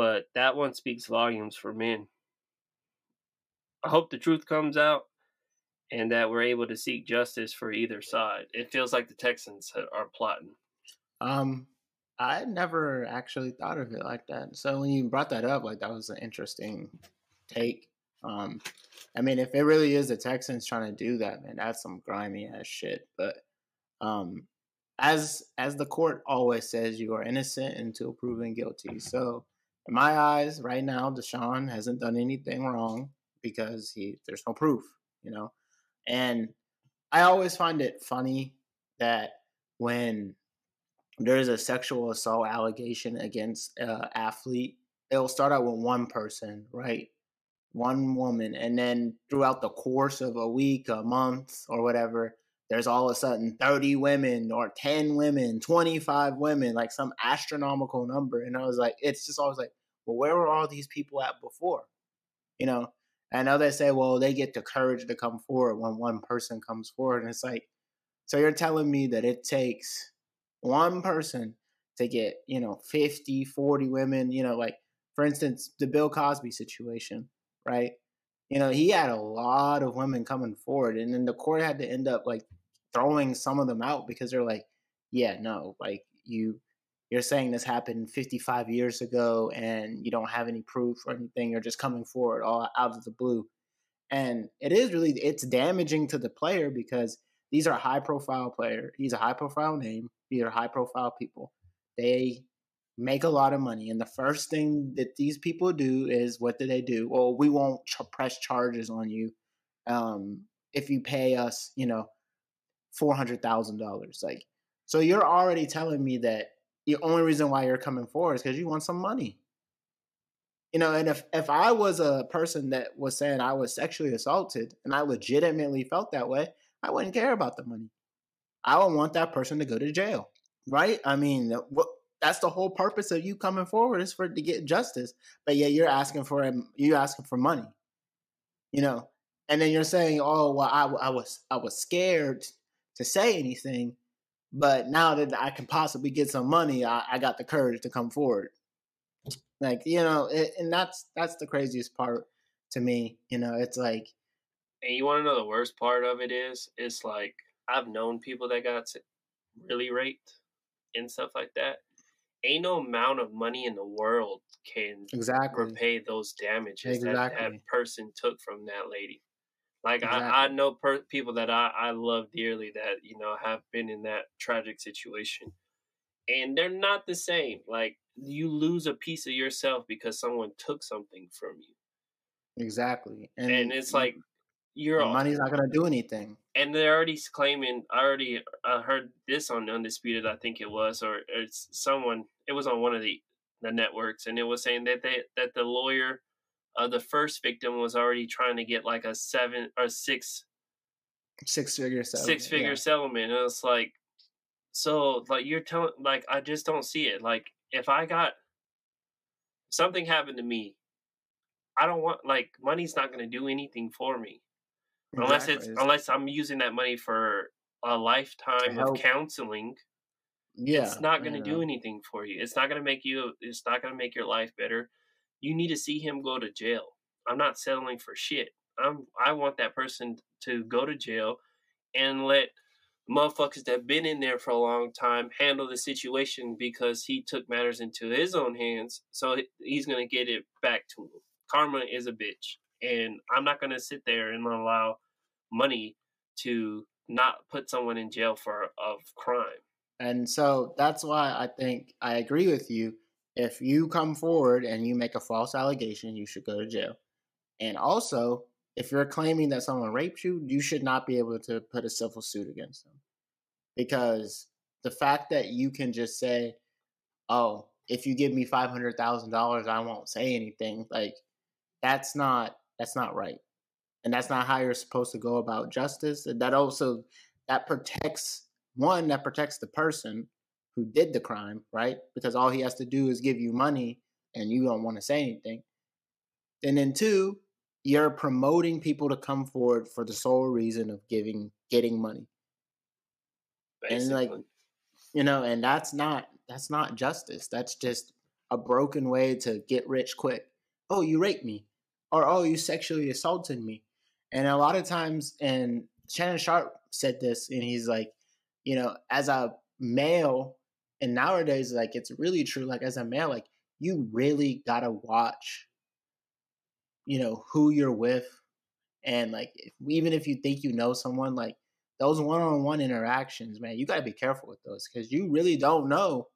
but that one speaks volumes for men. I hope the truth comes out and that we're able to seek justice for either side. It feels like the Texans are plotting. Um, I never actually thought of it like that. So when you brought that up, like that was an interesting take. Um, I mean, if it really is the Texans trying to do that, man, that's some grimy ass shit. But um, as as the court always says, you are innocent until proven guilty. So in my eyes, right now, Deshaun hasn't done anything wrong because he there's no proof, you know. And I always find it funny that when there's a sexual assault allegation against an athlete, it'll start out with one person, right? One woman, and then throughout the course of a week, a month, or whatever, there's all of a sudden 30 women or 10 women, 25 women, like some astronomical number. And I was like, it's just always like, well, where were all these people at before? You know, know they say, well, they get the courage to come forward when one person comes forward. And it's like, so you're telling me that it takes one person to get, you know, 50, 40 women, you know, like, for instance, the Bill Cosby situation, right? You know, he had a lot of women coming forward, and then the court had to end up like throwing some of them out because they're like, yeah, no, like you you're saying this happened 55 years ago and you don't have any proof or anything you're just coming forward all out of the blue. And it is really it's damaging to the player because these are high profile player he's a high profile name these are high profile people. They make a lot of money and the first thing that these people do is what do they do? Well we won't ch- press charges on you um, if you pay us you know $400000 like so you're already telling me that the only reason why you're coming forward is because you want some money. You know, and if if I was a person that was saying I was sexually assaulted and I legitimately felt that way, I wouldn't care about the money. I would want that person to go to jail, right? I mean, what that's the whole purpose of you coming forward is for to get justice. But yet you're asking for um, you asking for money, you know, and then you're saying, oh well, I, I was I was scared to say anything but now that I can possibly get some money, I, I got the courage to come forward. Like you know, it, and that's that's the craziest part to me. You know, it's like. And you want to know the worst part of it is, it's like I've known people that got really raped and stuff like that. Ain't no amount of money in the world can exactly repay those damages exactly. that that person took from that lady. Like exactly. I, I know per- people that I, I love dearly that you know have been in that tragic situation, and they're not the same. Like you lose a piece of yourself because someone took something from you. Exactly, and, and it's like you're money's not gonna do anything. And they're already claiming. I already I heard this on Undisputed. I think it was, or it's someone. It was on one of the the networks, and it was saying that they that the lawyer uh, the first victim was already trying to get like a seven or six six figure settlement. six figure yeah. settlement. And it's like, so like you're telling, like I just don't see it. Like if I got something happened to me, I don't want like money's not going to do anything for me exactly. unless it's unless I'm using that money for a lifetime of counseling. Yeah, it's not going to do anything for you. It's not going to make you. It's not going to make your life better you need to see him go to jail. I'm not settling for shit. I'm I want that person to go to jail and let motherfuckers that been in there for a long time handle the situation because he took matters into his own hands. So he's gonna get it back to him. Karma is a bitch, and I'm not gonna sit there and allow money to not put someone in jail for of crime. And so that's why I think I agree with you. If you come forward and you make a false allegation, you should go to jail. And also, if you're claiming that someone raped you, you should not be able to put a civil suit against them. Because the fact that you can just say, oh, if you give me $500,000, I won't say anything, like that's not that's not right. And that's not how you're supposed to go about justice. And that also that protects one that protects the person who did the crime, right? Because all he has to do is give you money and you don't want to say anything. And then two, you're promoting people to come forward for the sole reason of giving getting money. Basically. And like you know, and that's not that's not justice. That's just a broken way to get rich quick. Oh, you raped me. Or oh, you sexually assaulted me. And a lot of times and Shannon Sharpe said this and he's like, you know, as a male, and nowadays, like it's really true, like as a male, like you really gotta watch, you know, who you're with. And like if, even if you think you know someone, like those one-on-one interactions, man, you gotta be careful with those because you really don't know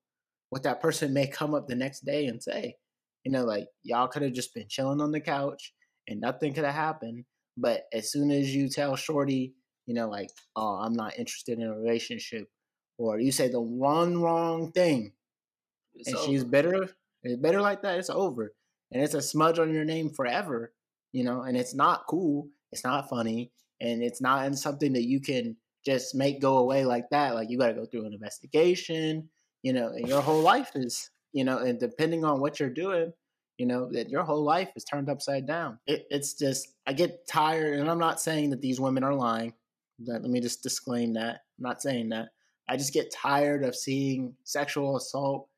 what that person may come up the next day and say. You know, like y'all could have just been chilling on the couch and nothing could have happened. But as soon as you tell Shorty, you know, like, oh, I'm not interested in a relationship, or you say the one wrong thing, it's and over. she's bitter, eh, it's better like that. It's over, and it's a smudge on your name forever, you know. And it's not cool. It's not funny, and it's not something that you can just make go away like that. Like you got to go through an investigation, you know, and your whole life is, you know, and depending on what you're doing, you know that your whole life is turned upside down it, it's just i get tired and i'm not saying that these women are lying let me just disclaim that. I'm not saying that. I just get tired of seeing sexual assault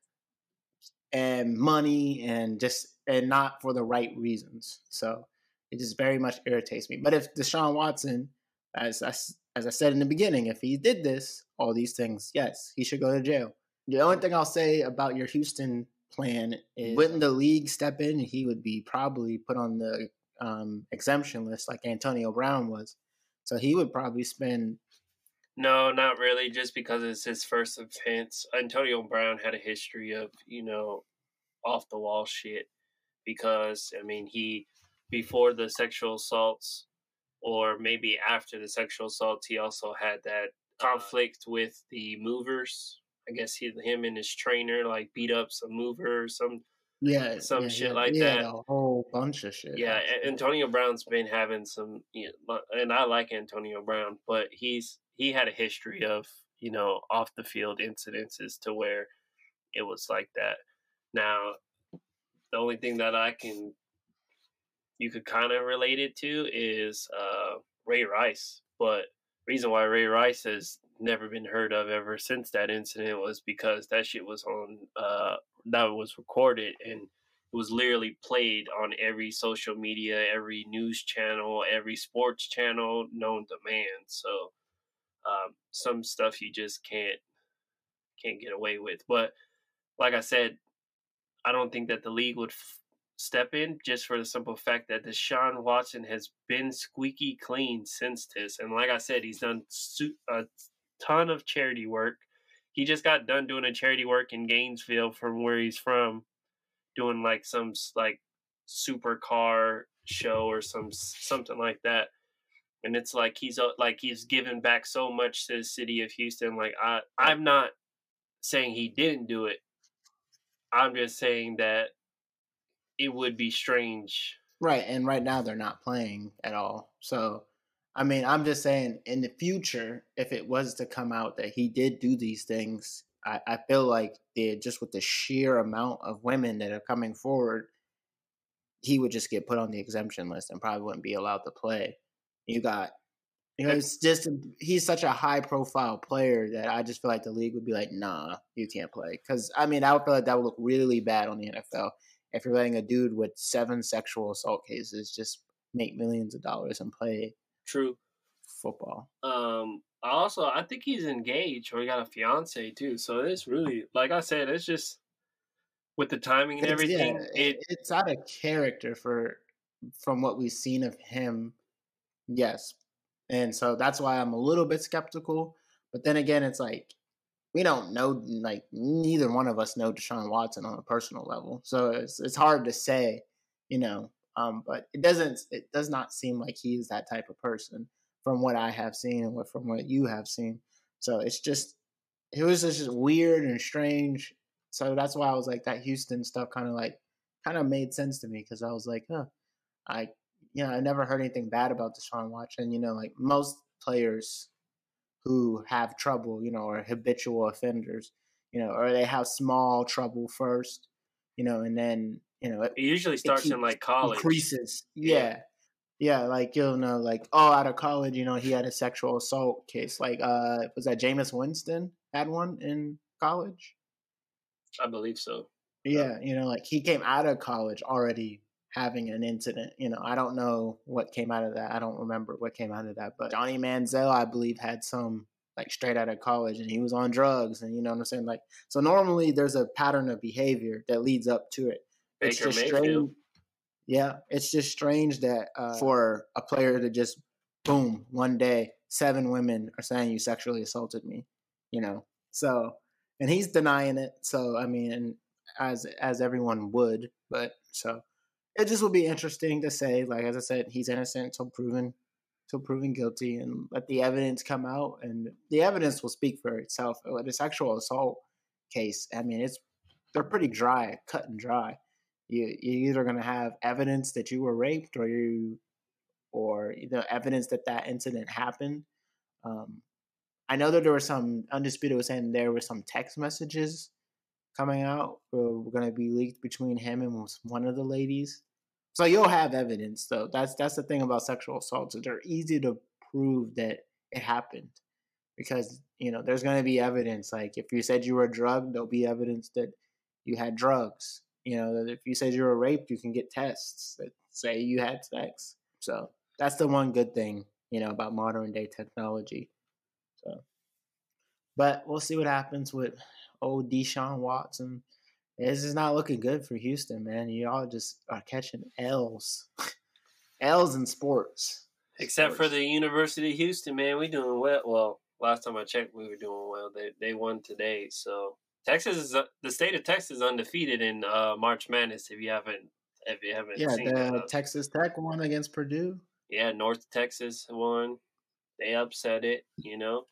and money and just and not for the right reasons. So it just very much irritates me. But if Deshaun Watson, as I, as I said in the beginning, if he did this, all these things, yes, he should go to jail. The only thing I'll say about your Houston plan is wouldn't the league step in? He would be probably put on the um, exemption list like Antonio Brown was. So he would probably spend. No, not really. Just because it's his first offense. Antonio Brown had a history of you know off the wall shit. Because I mean, he before the sexual assaults, or maybe after the sexual assaults, he also had that conflict with the movers. I guess he, him and his trainer like beat up some mover, some yeah, some yeah, shit yeah, like yeah, that. A whole bunch of shit. Yeah. Antonio Brown's been having some, you know, and I like Antonio Brown, but he's he had a history of you know off the field incidences to where it was like that. Now, the only thing that I can you could kind of relate it to is uh, Ray Rice, but reason why Ray Rice has never been heard of ever since that incident was because that shit was on uh, that was recorded and it was literally played on every social media, every news channel, every sports channel known to man. So um, some stuff you just can't can't get away with. But like I said, I don't think that the league would f- step in just for the simple fact that Deshaun Watson has been squeaky clean since this. And like I said, he's done a ton of charity work he just got done doing a charity work in Gainesville from where he's from, doing like some like supercar show or some something like that. And it's like he's uh, like he's given back so much to the city of Houston. Like I, I'm not saying he didn't do it. I'm just saying that it would be strange. Right, and right now they're not playing at all. So I mean, I'm just saying in the future, if it was to come out that he did do these things, I, I feel like just with the sheer amount of women that are coming forward, he would just get put on the exemption list and probably wouldn't be allowed to play. You got, you know, it's just he's such a high profile player that I just feel like the league would be like, nah, you can't play. Because I mean, I would feel like that would look really bad on the NFL if you're letting a dude with seven sexual assault cases just make millions of dollars and play True. Football. Um, Also, I think he's engaged or he got a fiance too. So it's really, like I said, it's just with the timing and It's, everything. yeah, It it's out of character for from what we've seen of him. Yes, and so that's why I'm a little bit skeptical. But then again, it's like we don't know. Like neither one of us know Deshaun Watson on a personal level, so it's it's hard to say, you know. Um, but it doesn't. It does not seem like he is that type of person from what I have seen and what from what you have seen. So it's just it was just weird and strange. So that's why I was like that Houston stuff kind of like kind of made sense to me because I was like, huh, I you know I never heard anything bad about Deshaun Watson. You know, like most players who have trouble, you know, or habitual offenders, you know, or they have small trouble first, you know, and then you know it, it usually starts in like college. increases. Yeah. Yeah. Yeah, like you'll know, like oh, out of college, you know, he had a sexual assault case. Like, uh, was that Jameis Winston had one in college? I believe so. Yeah, you know, like he came out of college already having an incident. You know, I don't know what came out of that. I don't remember what came out of that. But Johnny Manziel, I believe, had some like straight out of college and he was on drugs and you know what I'm saying? Like so normally there's a pattern of behavior that leads up to it. It's Baker just Mayfield. strange. Yeah, it's just strange that uh, for a player to just boom one day seven women are saying you sexually assaulted me, you know. So and he's denying it. So I mean, as as everyone would, but so it just will be interesting to say. Like as I said, he's innocent until proven until proven guilty, and let the evidence come out, and the evidence will speak for itself. A sexual assault case, I mean, it's they're pretty dry, cut and dry. You you're either gonna have evidence that you were raped, or you or the evidence that that incident happened. Um, I know that there were some undisputed was saying there were some text messages coming out were, were going to be leaked between him and one of the ladies. So you'll have evidence, though. That's that's the thing about sexual assaults; they're easy to prove that it happened because you know there's going to be evidence. Like if you said you were drugged, there'll be evidence that you had drugs. You know, if you said you were raped, you can get tests that say you had sex. So that's the one good thing, you know, about modern day technology. So, but we'll see what happens with old Deshaun Watson. This is not looking good for Houston, man. Y'all just are catching L's, L's in sports. Except for the University of Houston, man, we doing well. Well, last time I checked, we were doing well. They they won today, so Texas is uh, the state of Texas is undefeated in uh, March Madness. If you haven't, if you haven't Yeah, seen the uh, Texas Tech won against Purdue. yeah, North Texas won. They upset it, you know.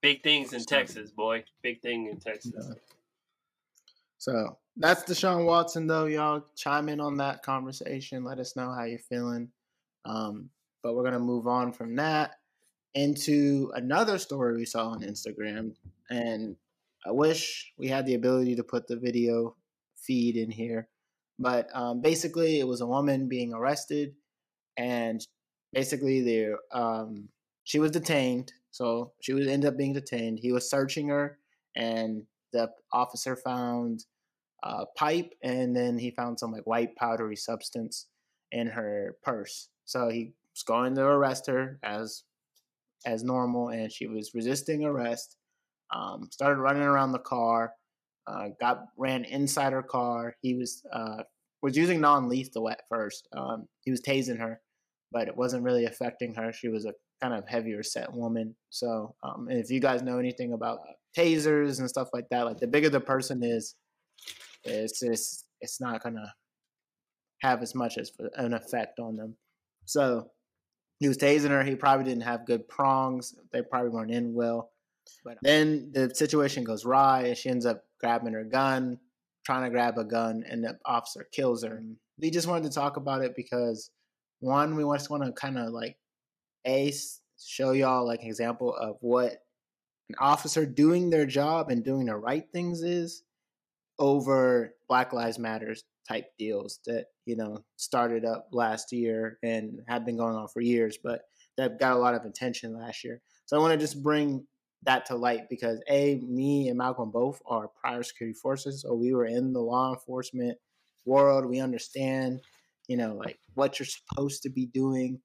Big things in Texas, boy. Big thing in Texas. Yeah. So that's Deshaun Watson, though. Y'all chime in on that conversation. Let us know how you're feeling. Um, but we're gonna move on from that into another story we saw on Instagram, and I wish we had the ability to put the video feed in here. But um, basically, it was a woman being arrested, and basically, they um, she was detained. So she would end up being detained. He was searching her, and the officer found a pipe, and then he found some like white powdery substance in her purse. So he was going to arrest her as as normal, and she was resisting arrest. Um, started running around the car. Uh, got ran inside her car. He was uh, was using non lethal at first. Um, he was tasing her, but it wasn't really affecting her. She was a kind of heavier set woman. So, um, if you guys know anything about uh, tasers and stuff like that, like the bigger the person is, it's just it's not gonna have as much as an effect on them. So he was tasing her. He probably didn't have good prongs. They probably weren't in well. But then the situation goes awry, and she ends up grabbing her gun, trying to grab a gun, and the officer kills her. Mm-hmm. We just wanted to talk about it because one, we just want to kind of like a s- show y'all like an example of what an officer doing their job and doing the right things is over Black Lives Matters type deals that you know started up last year and have been going on for years, but that got a lot of attention last year. So I want to just bring that to light because a me and Malcolm both are prior security forces, so we were in the law enforcement world. We understand, you know, like what you're supposed to be doing.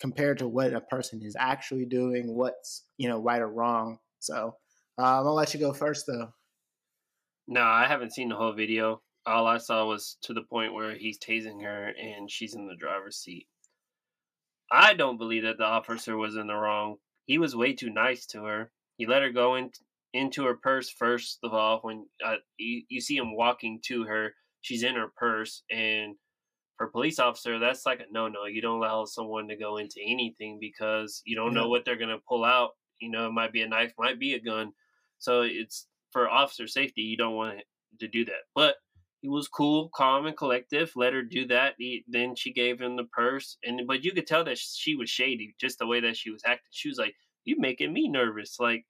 compared to what a person is actually doing, what's you know right or wrong. So uh, gonna let you go first, though. No, I haven't seen the whole video. All I saw was to the point where he's tasing her and she's in the driver's seat. I don't believe that the officer was in the wrong. He was way too nice to her. He let her go in, into her purse first of all. When uh, you, you see him walking to her, she's in her purse, and for a police officer, that's like a no no. You don't allow someone to go into anything because you don't yeah. know what they're gonna pull out. You know, it might be a knife, might be a gun. So it's for officer safety. You don't want to do that. But he was cool, calm, and collective. Let her do that. He, then she gave him the purse, and but you could tell that she was shady, just the way that she was acting. She was like, "You making me nervous." Like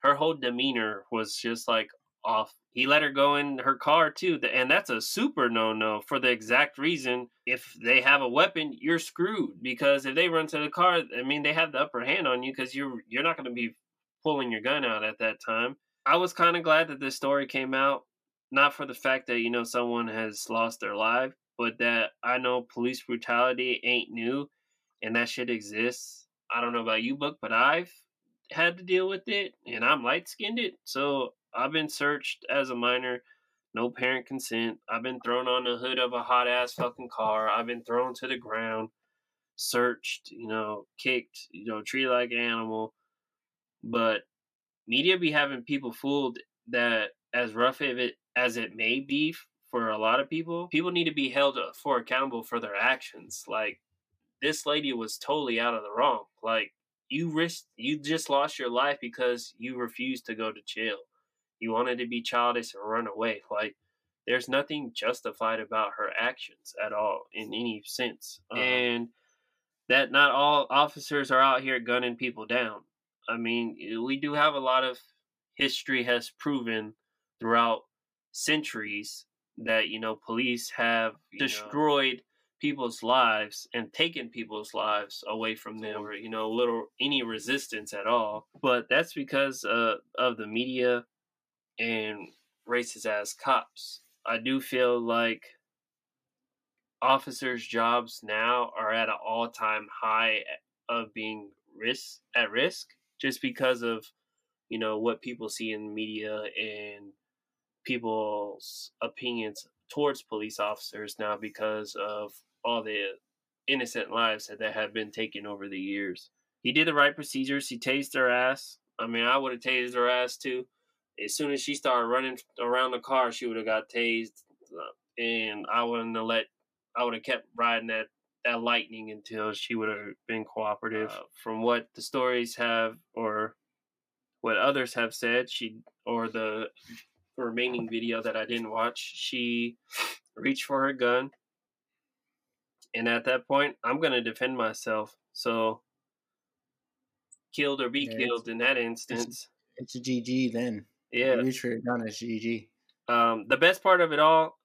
her whole demeanor was just like off. He let her go in her car too, and that's a super no no for the exact reason. If they have a weapon, you're screwed because if they run to the car, I mean they have the upper hand on you because you're you're not going to be pulling your gun out at that time. I was kind of glad that this story came out, not for the fact that you know someone has lost their life, but that I know police brutality ain't new, and that shit exists. I don't know about you, Book, but I've had to deal with it, and I'm light skinned it, so I've been searched as a minor, no parent consent. I've been thrown on the hood of a hot ass fucking car. I've been thrown to the ground, searched, you know, kicked, you know, treated like an animal. But media be having people fooled that as rough of it as it may be for a lot of people, people need to be held for accountable for their actions. Like this lady was totally out of the wrong. Like you risked you just lost your life because you refused to go to jail you wanted to be childish and run away. Like, there's nothing justified about her actions at all in any sense. Uh-huh. And that not all officers are out here gunning people down. I mean, we do have a lot of history has proven throughout centuries that, you know, police have destroyed know, people's lives and taken people's lives away from them or, you know, little any resistance at all. But that's because uh, of the media and racist ass cops. I do feel like officers' jobs now are at an all time high of being risk at risk just because of you know what people see in the media and people's opinions towards police officers now because of all the innocent lives that, that have been taken over the years. He did the right procedures. He tased her ass. I mean, I would have tased her ass too as soon as she started running around the car, she would have got tased, uh, and I wouldn't have let. I would have kept riding that that lightning until she would have been cooperative. Uh, from what the stories have, or what others have said, she or the remaining video that I didn't watch, she reached for her gun, and at that point, I'm gonna defend myself. So, killed or be yeah, killed in that instance. It's, it's a GG then. Yeah, reach for your gun as GG. Um, the best part of it all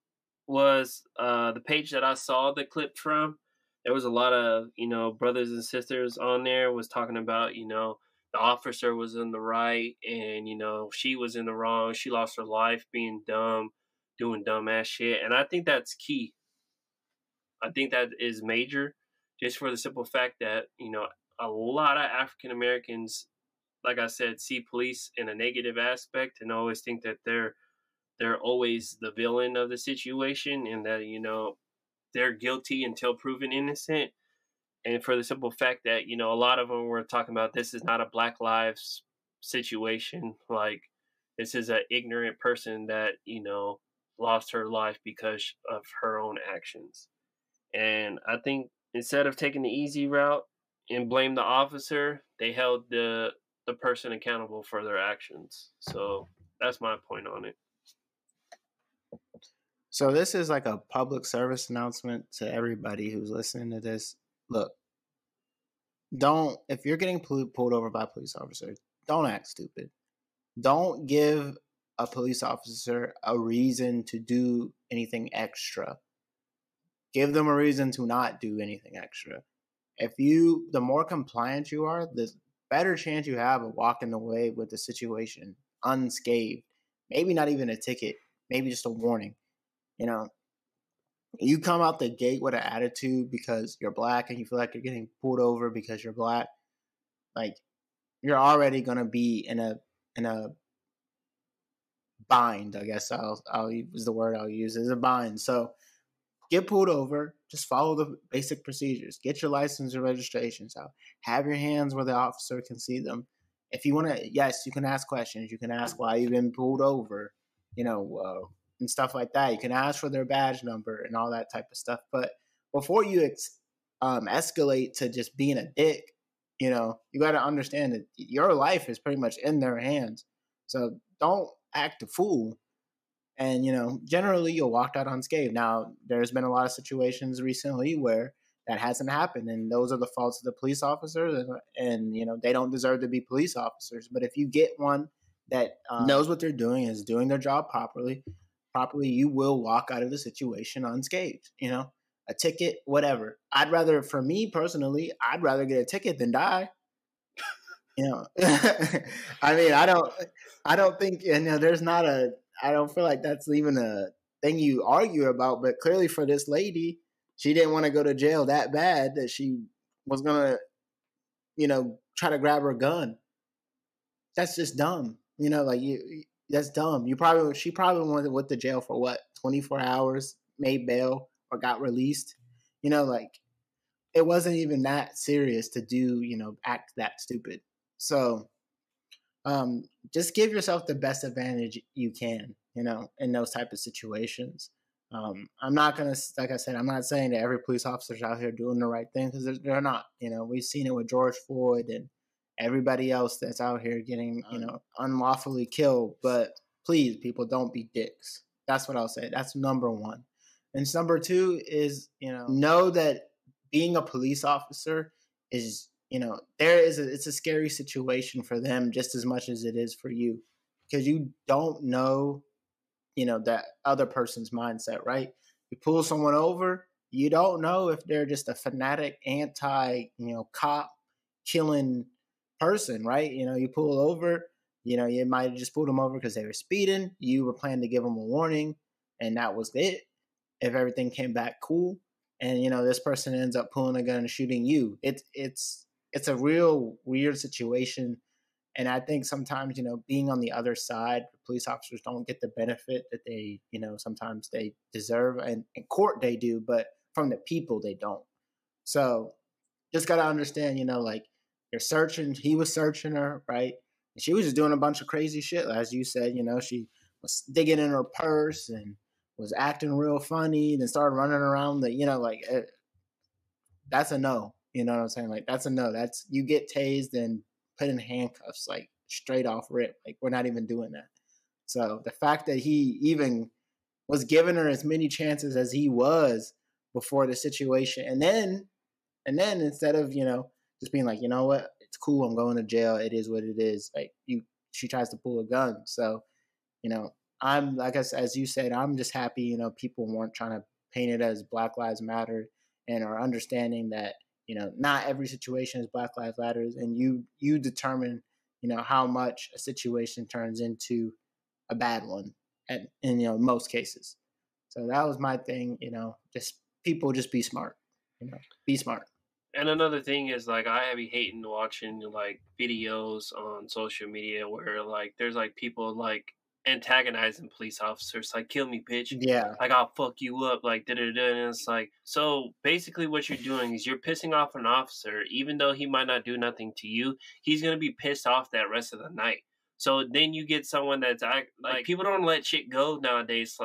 was uh, the page that I saw the clip from. There was a lot of you know brothers and sisters on there was talking about you know the officer was in the right and you know she was in the wrong. She lost her life being dumb, doing dumb ass shit, and I think that's key. I think that is major, just for the simple fact that you know a lot of African Americans like I said, see police in a negative aspect and always think that they're they're always the villain of the situation and that you know they're guilty until proven innocent. And for the simple fact that you know a lot of them were talking about this is not a Black Lives situation. Like this is an ignorant person that you know lost her life because of her own actions. And I think instead of taking the easy route and blame the officer, they held the the person accountable for their actions. So that's my point on it. So this is like a public service announcement to everybody who's listening to this. Look, don't if you're getting pulled over by police officer, don't act stupid. Don't give a police officer a reason to do anything extra. Give them a reason to not do anything extra. If you the more compliant you are, the better chance you have of walking away with the situation unscathed. Maybe not even a ticket, maybe just a warning. You know, you come out the gate with an attitude because you're black and you feel like you're getting pulled over because you're black, like you're already gonna be in a in a bind. I guess I'll I'll use the word I'll use is a bind. So get pulled over. Just follow the basic procedures. Get your license and registrations out. Have your hands where the officer can see them. If you want to, yes, you can ask questions. You can ask why you've been pulled over. You know, uh, and stuff like that. You can ask for their badge number and all that type of stuff. But before you ex- um, escalate to just being a dick, you know, you got to understand that your life is pretty much in their hands. So don't act a fool. And, you know, generally you'll walk out unscathed. Now, there's been a lot of situations recently where that hasn't happened. And those are the faults of the police officers. And, and you know, they don't deserve to be police officers. But if you get one that um, knows what they're doing, is doing their job properly, properly, you will walk out of the situation unscathed. You know, a ticket, whatever. I'd rather, for me personally, I'd rather get a ticket than die. You know, I mean, I don't, I don't think, you know, there's not a, I don't feel like that's even a thing you argue about. But clearly, for this lady, she didn't want to go to jail that bad that she was gonna, you know, try to grab her gun. That's just dumb. You know, like you, that's dumb. You probably she probably went with the jail for what twenty four hours, made bail or got released. You know, like it wasn't even that serious to do. You know, act that stupid. So, um, just give yourself the best advantage you can. You know, in those type of situations. Um, I'm not gonna, like I said, I'm not saying that every police officer's out here doing the right thing because they're, they're, not. You know, we've seen it with George Floyd and everybody else that's out here getting, you uh-huh. know, unlawfully killed. But please, people, don't be dicks. That's what I'll say. That's number one. And number two is, you know, know that being a police officer is, you know, there is a, it's a scary situation for them just as much as it is for you because you don't know, you know, that other person's mindset, right? You pull someone over, you don't know if they're just a fanatic anti, you know, cop killing person, right? You know, you pull over, you know, you might have just pulled them over because they were speeding. You were planning to give them a warning, and that was it. If everything came back cool, and you know this person ends up pulling a gun and shooting you, it's it's it's a real weird situation. And I think sometimes, you know, being on the other side, police officers don't get the benefit that they, you know, sometimes they deserve. And in court they do, but from the people they don't. So just got to understand, you know, like you're searching. He was searching her, right? And she was just doing a bunch of crazy shit, as you said. You know, she was digging in her purse and was acting real funny. Then started running around. The, you know, like it, eh, that's a no. You know what I'm saying? Like that's a no. That's you get tased and put in handcuffs, like straight off rip. Like we're not even doing that. So the fact that he even was giving her as many chances as he was before the situation, and then, and then instead of you know just being like, you know what, it's cool. I'm going to jail. It is what it is. Like you, she tries to pull a gun. So, you know, I'm like I, as you said, I'm just happy. You know, people weren't trying to paint it as Black Lives Matter and are understanding that you know not every situation is Black Lives Matters, and you you determine you know how much a situation turns into a bad one, and in you know most cases. So that was my thing. You know, just people just be smart. You know, be smart. And another thing is like I be hating watching like videos on social media where like there's like people like antagonizing police officers like kill me bitch. Yeah. Like i'll fuck you up like da da da and it's like so basically what you're doing is you're pissing off an officer even though he might not do nothing to you he's gonna be pissed off that rest of the night. So then you get someone that's like, like people don't let shit go nowadays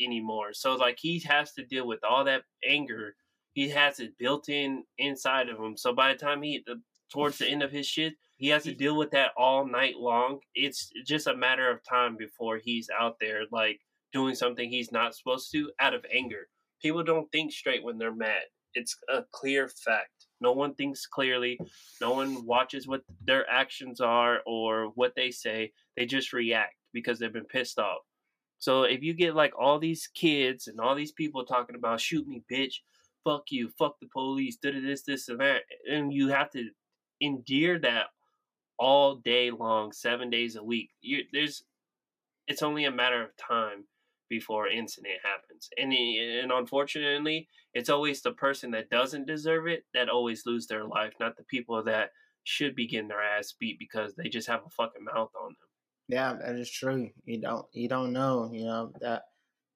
anymore. So like he has to deal with all that anger he has it built in inside of him. So by the time he towards the end of his shit, he has to deal with that all night long. It's just a matter of time before he's out there like doing something he's not supposed to out of anger. People don't think straight when they're mad. It's a clear fact. No one thinks clearly. No one watches what their actions are or what they say. They just react because they've been pissed off. So if you get like all these kids and all these people talking about shoot me, bitch, fuck you, fuck the police, did this, this, and that. And you have to endure that all day long, seven days a week. You, there's, it's only a matter of time before incident happens. And and unfortunately, it's always the person that doesn't deserve it that always lose their life, not the people that should be getting their ass beat because they just have a fucking mouth on them. Yeah, that is true. You don't you don't know, you know, that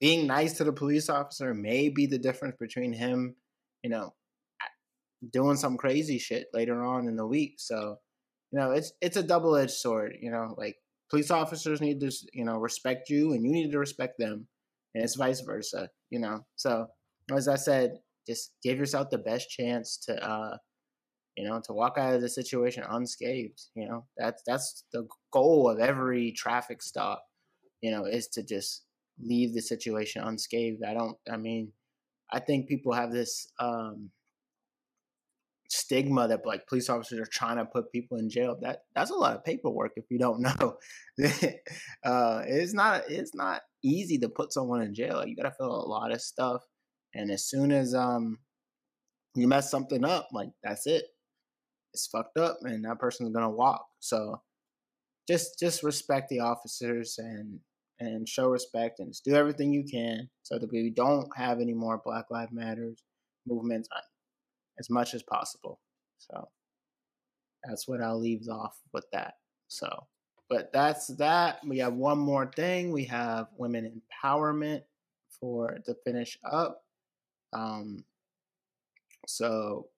being nice to the police officer may be the difference between him, you know, doing some crazy shit later on in the week. So, you know, it's it's a double edged sword. You know, like police officers need to you know respect you, and you need to respect them, and it's vice versa. You know, so as I said, just give yourself the best chance to, uh, you know, to walk out of the situation unscathed. You know, that's that's the goal of every traffic stop. You know, is to just leave the situation unscathed. I don't. I mean, I think people have this. um stigma that like police officers are trying to put people in jail. That that's a lot of paperwork if you don't know. Uh, it's not it's not easy to put someone in jail. You gotta fill a lot of stuff. And as soon as um you mess something up like that's it. It's fucked up and that person's gonna walk. So just just respect the officers and and show respect and just do everything you can so that we don't have any more black lives matters movements as much as possible. So that's what I'll leave off with that. So, but that's that. We have one more thing. We have women empowerment for to finish up. Um, so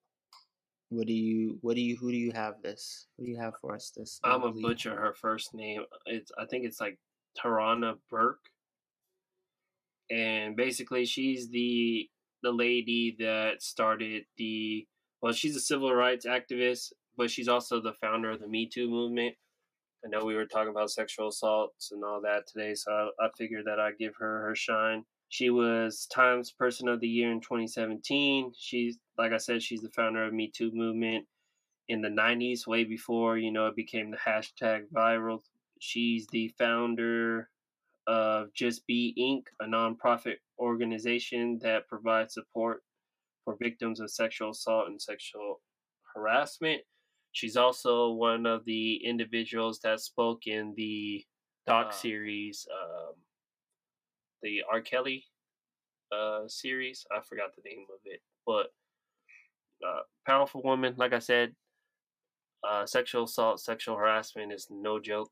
what do you what do you who do you have this? Who do you have for us this? I'm a butcher her first name. It's I think it's like Tarana Burke. And basically she's the the lady that started the well, she's a civil rights activist, but she's also the founder of the Me Too movement. I know we were talking about sexual assaults and all that today, so I, I figured that I'd give her her shine. She was Times Person of the Year in 2017. She's, like I said, she's the founder of Me Too movement in the 90s, way before, you know, it became the hashtag viral. She's the founder of Just Be Inc., a nonprofit organization that provides support for victims of sexual assault and sexual harassment. She's also one of the individuals that spoke in the doc series, um, the R. Kelly uh, series. I forgot the name of it, but uh, powerful woman. Like I said, uh, sexual assault, sexual harassment is no joke.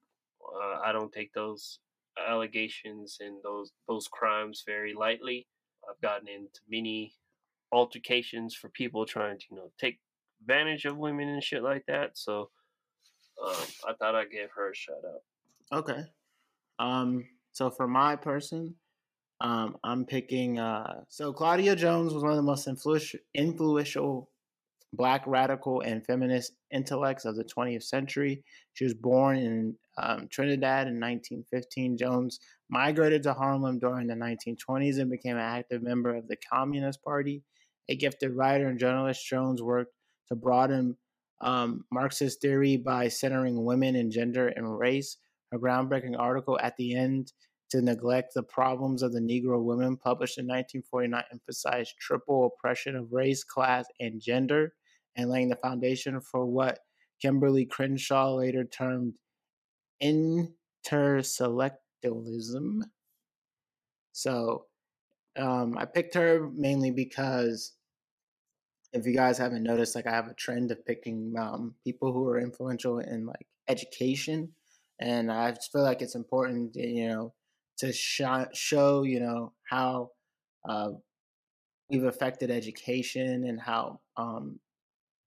Uh, I don't take those allegations and those those crimes very lightly. I've gotten into many altercations for people trying to you know take advantage of women and shit like that. So um, I thought I'd give her a shout out. Okay. Um. So for my person, um, I'm picking. Uh, so Claudia Jones was one of the most influential influential black radical and feminist intellects of the 20th century. She was born in um, Trinidad in 1915. Jones migrated to Harlem during the 1920s and became an active member of the Communist Party. A gifted writer and journalist, Jones worked to broaden um, Marxist theory by centering women and gender and race. Her groundbreaking article at the end to neglect the problems of the Negro women, published in 1949, emphasized triple oppression of race, class, and gender and laying the foundation for what Kimberly Crenshaw later termed interselectionalism. So um, I picked her mainly because if you guys haven't noticed, like I have a trend of picking um, people who are influential in like education, and I feel like it's important, you know, to sh- show you know how uh, we've affected education and how um,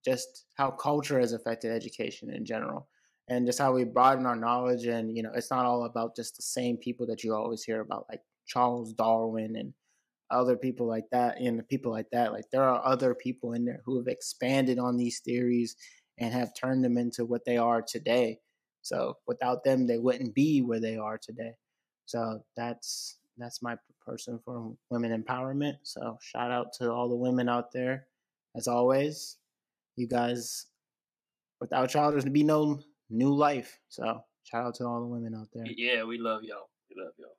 just how culture has affected education in general and just how we broaden our knowledge and you know it's not all about just the same people that you always hear about like charles darwin and other people like that and people like that like there are other people in there who have expanded on these theories and have turned them into what they are today. So without them they wouldn't be where they are today. So that's that's my person for women empowerment. So shout out to all the women out there as always you guys, without y'all, there's be no new life. So shout out to all the women out there. Yeah, we love y'all. We love y'all.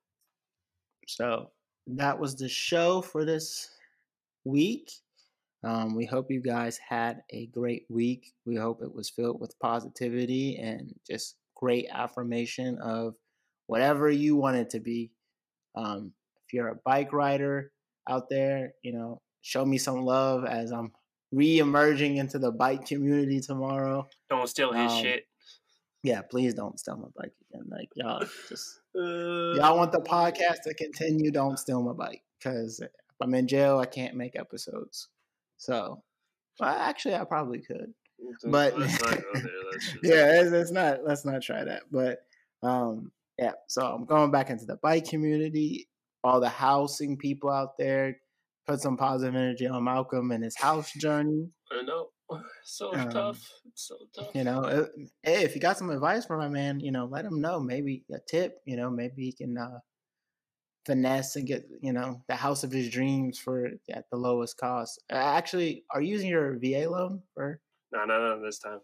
So that was the show for this week. Um, we hope you guys had a great week. We hope it was filled with positivity and just great affirmation of whatever you want it to be. Um, if you're a bike rider out there, you know, show me some love as I'm re-emerging into the bike community tomorrow. Don't steal his Um, shit. Yeah, please don't steal my bike again. Like y'all just Uh, y'all want the podcast to continue, don't steal my bike. Cause if I'm in jail, I can't make episodes. So well, actually I probably could. but- let's not go there. Let's yeah, it's, it's not. Let's not try that. But um, yeah. So I'm going back into the bike community. All the housing people out there, put some positive energy on Malcolm and his house journey. I know. So Um, tough. It's so tough. You know, uh, hey, if you got some advice for my man, you know, let him know. Maybe a tip. You know, maybe he can uh, finesse and get you know the house of his dreams for at the lowest cost. Actually, are you using your VA loan or No, no, no. This time.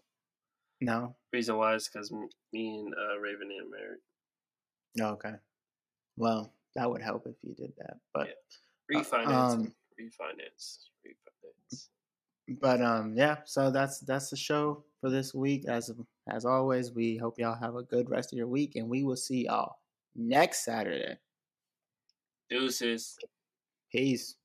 no? Reason why is because me and uh, Raven are married. No, okay. Well, that would help if you did that. But Refinance. um, refinance. Refinance. but um yeah so that's that's the show for this week as as always we hope y'all have a good rest of your week and we will see y'all next saturday Deuces. peace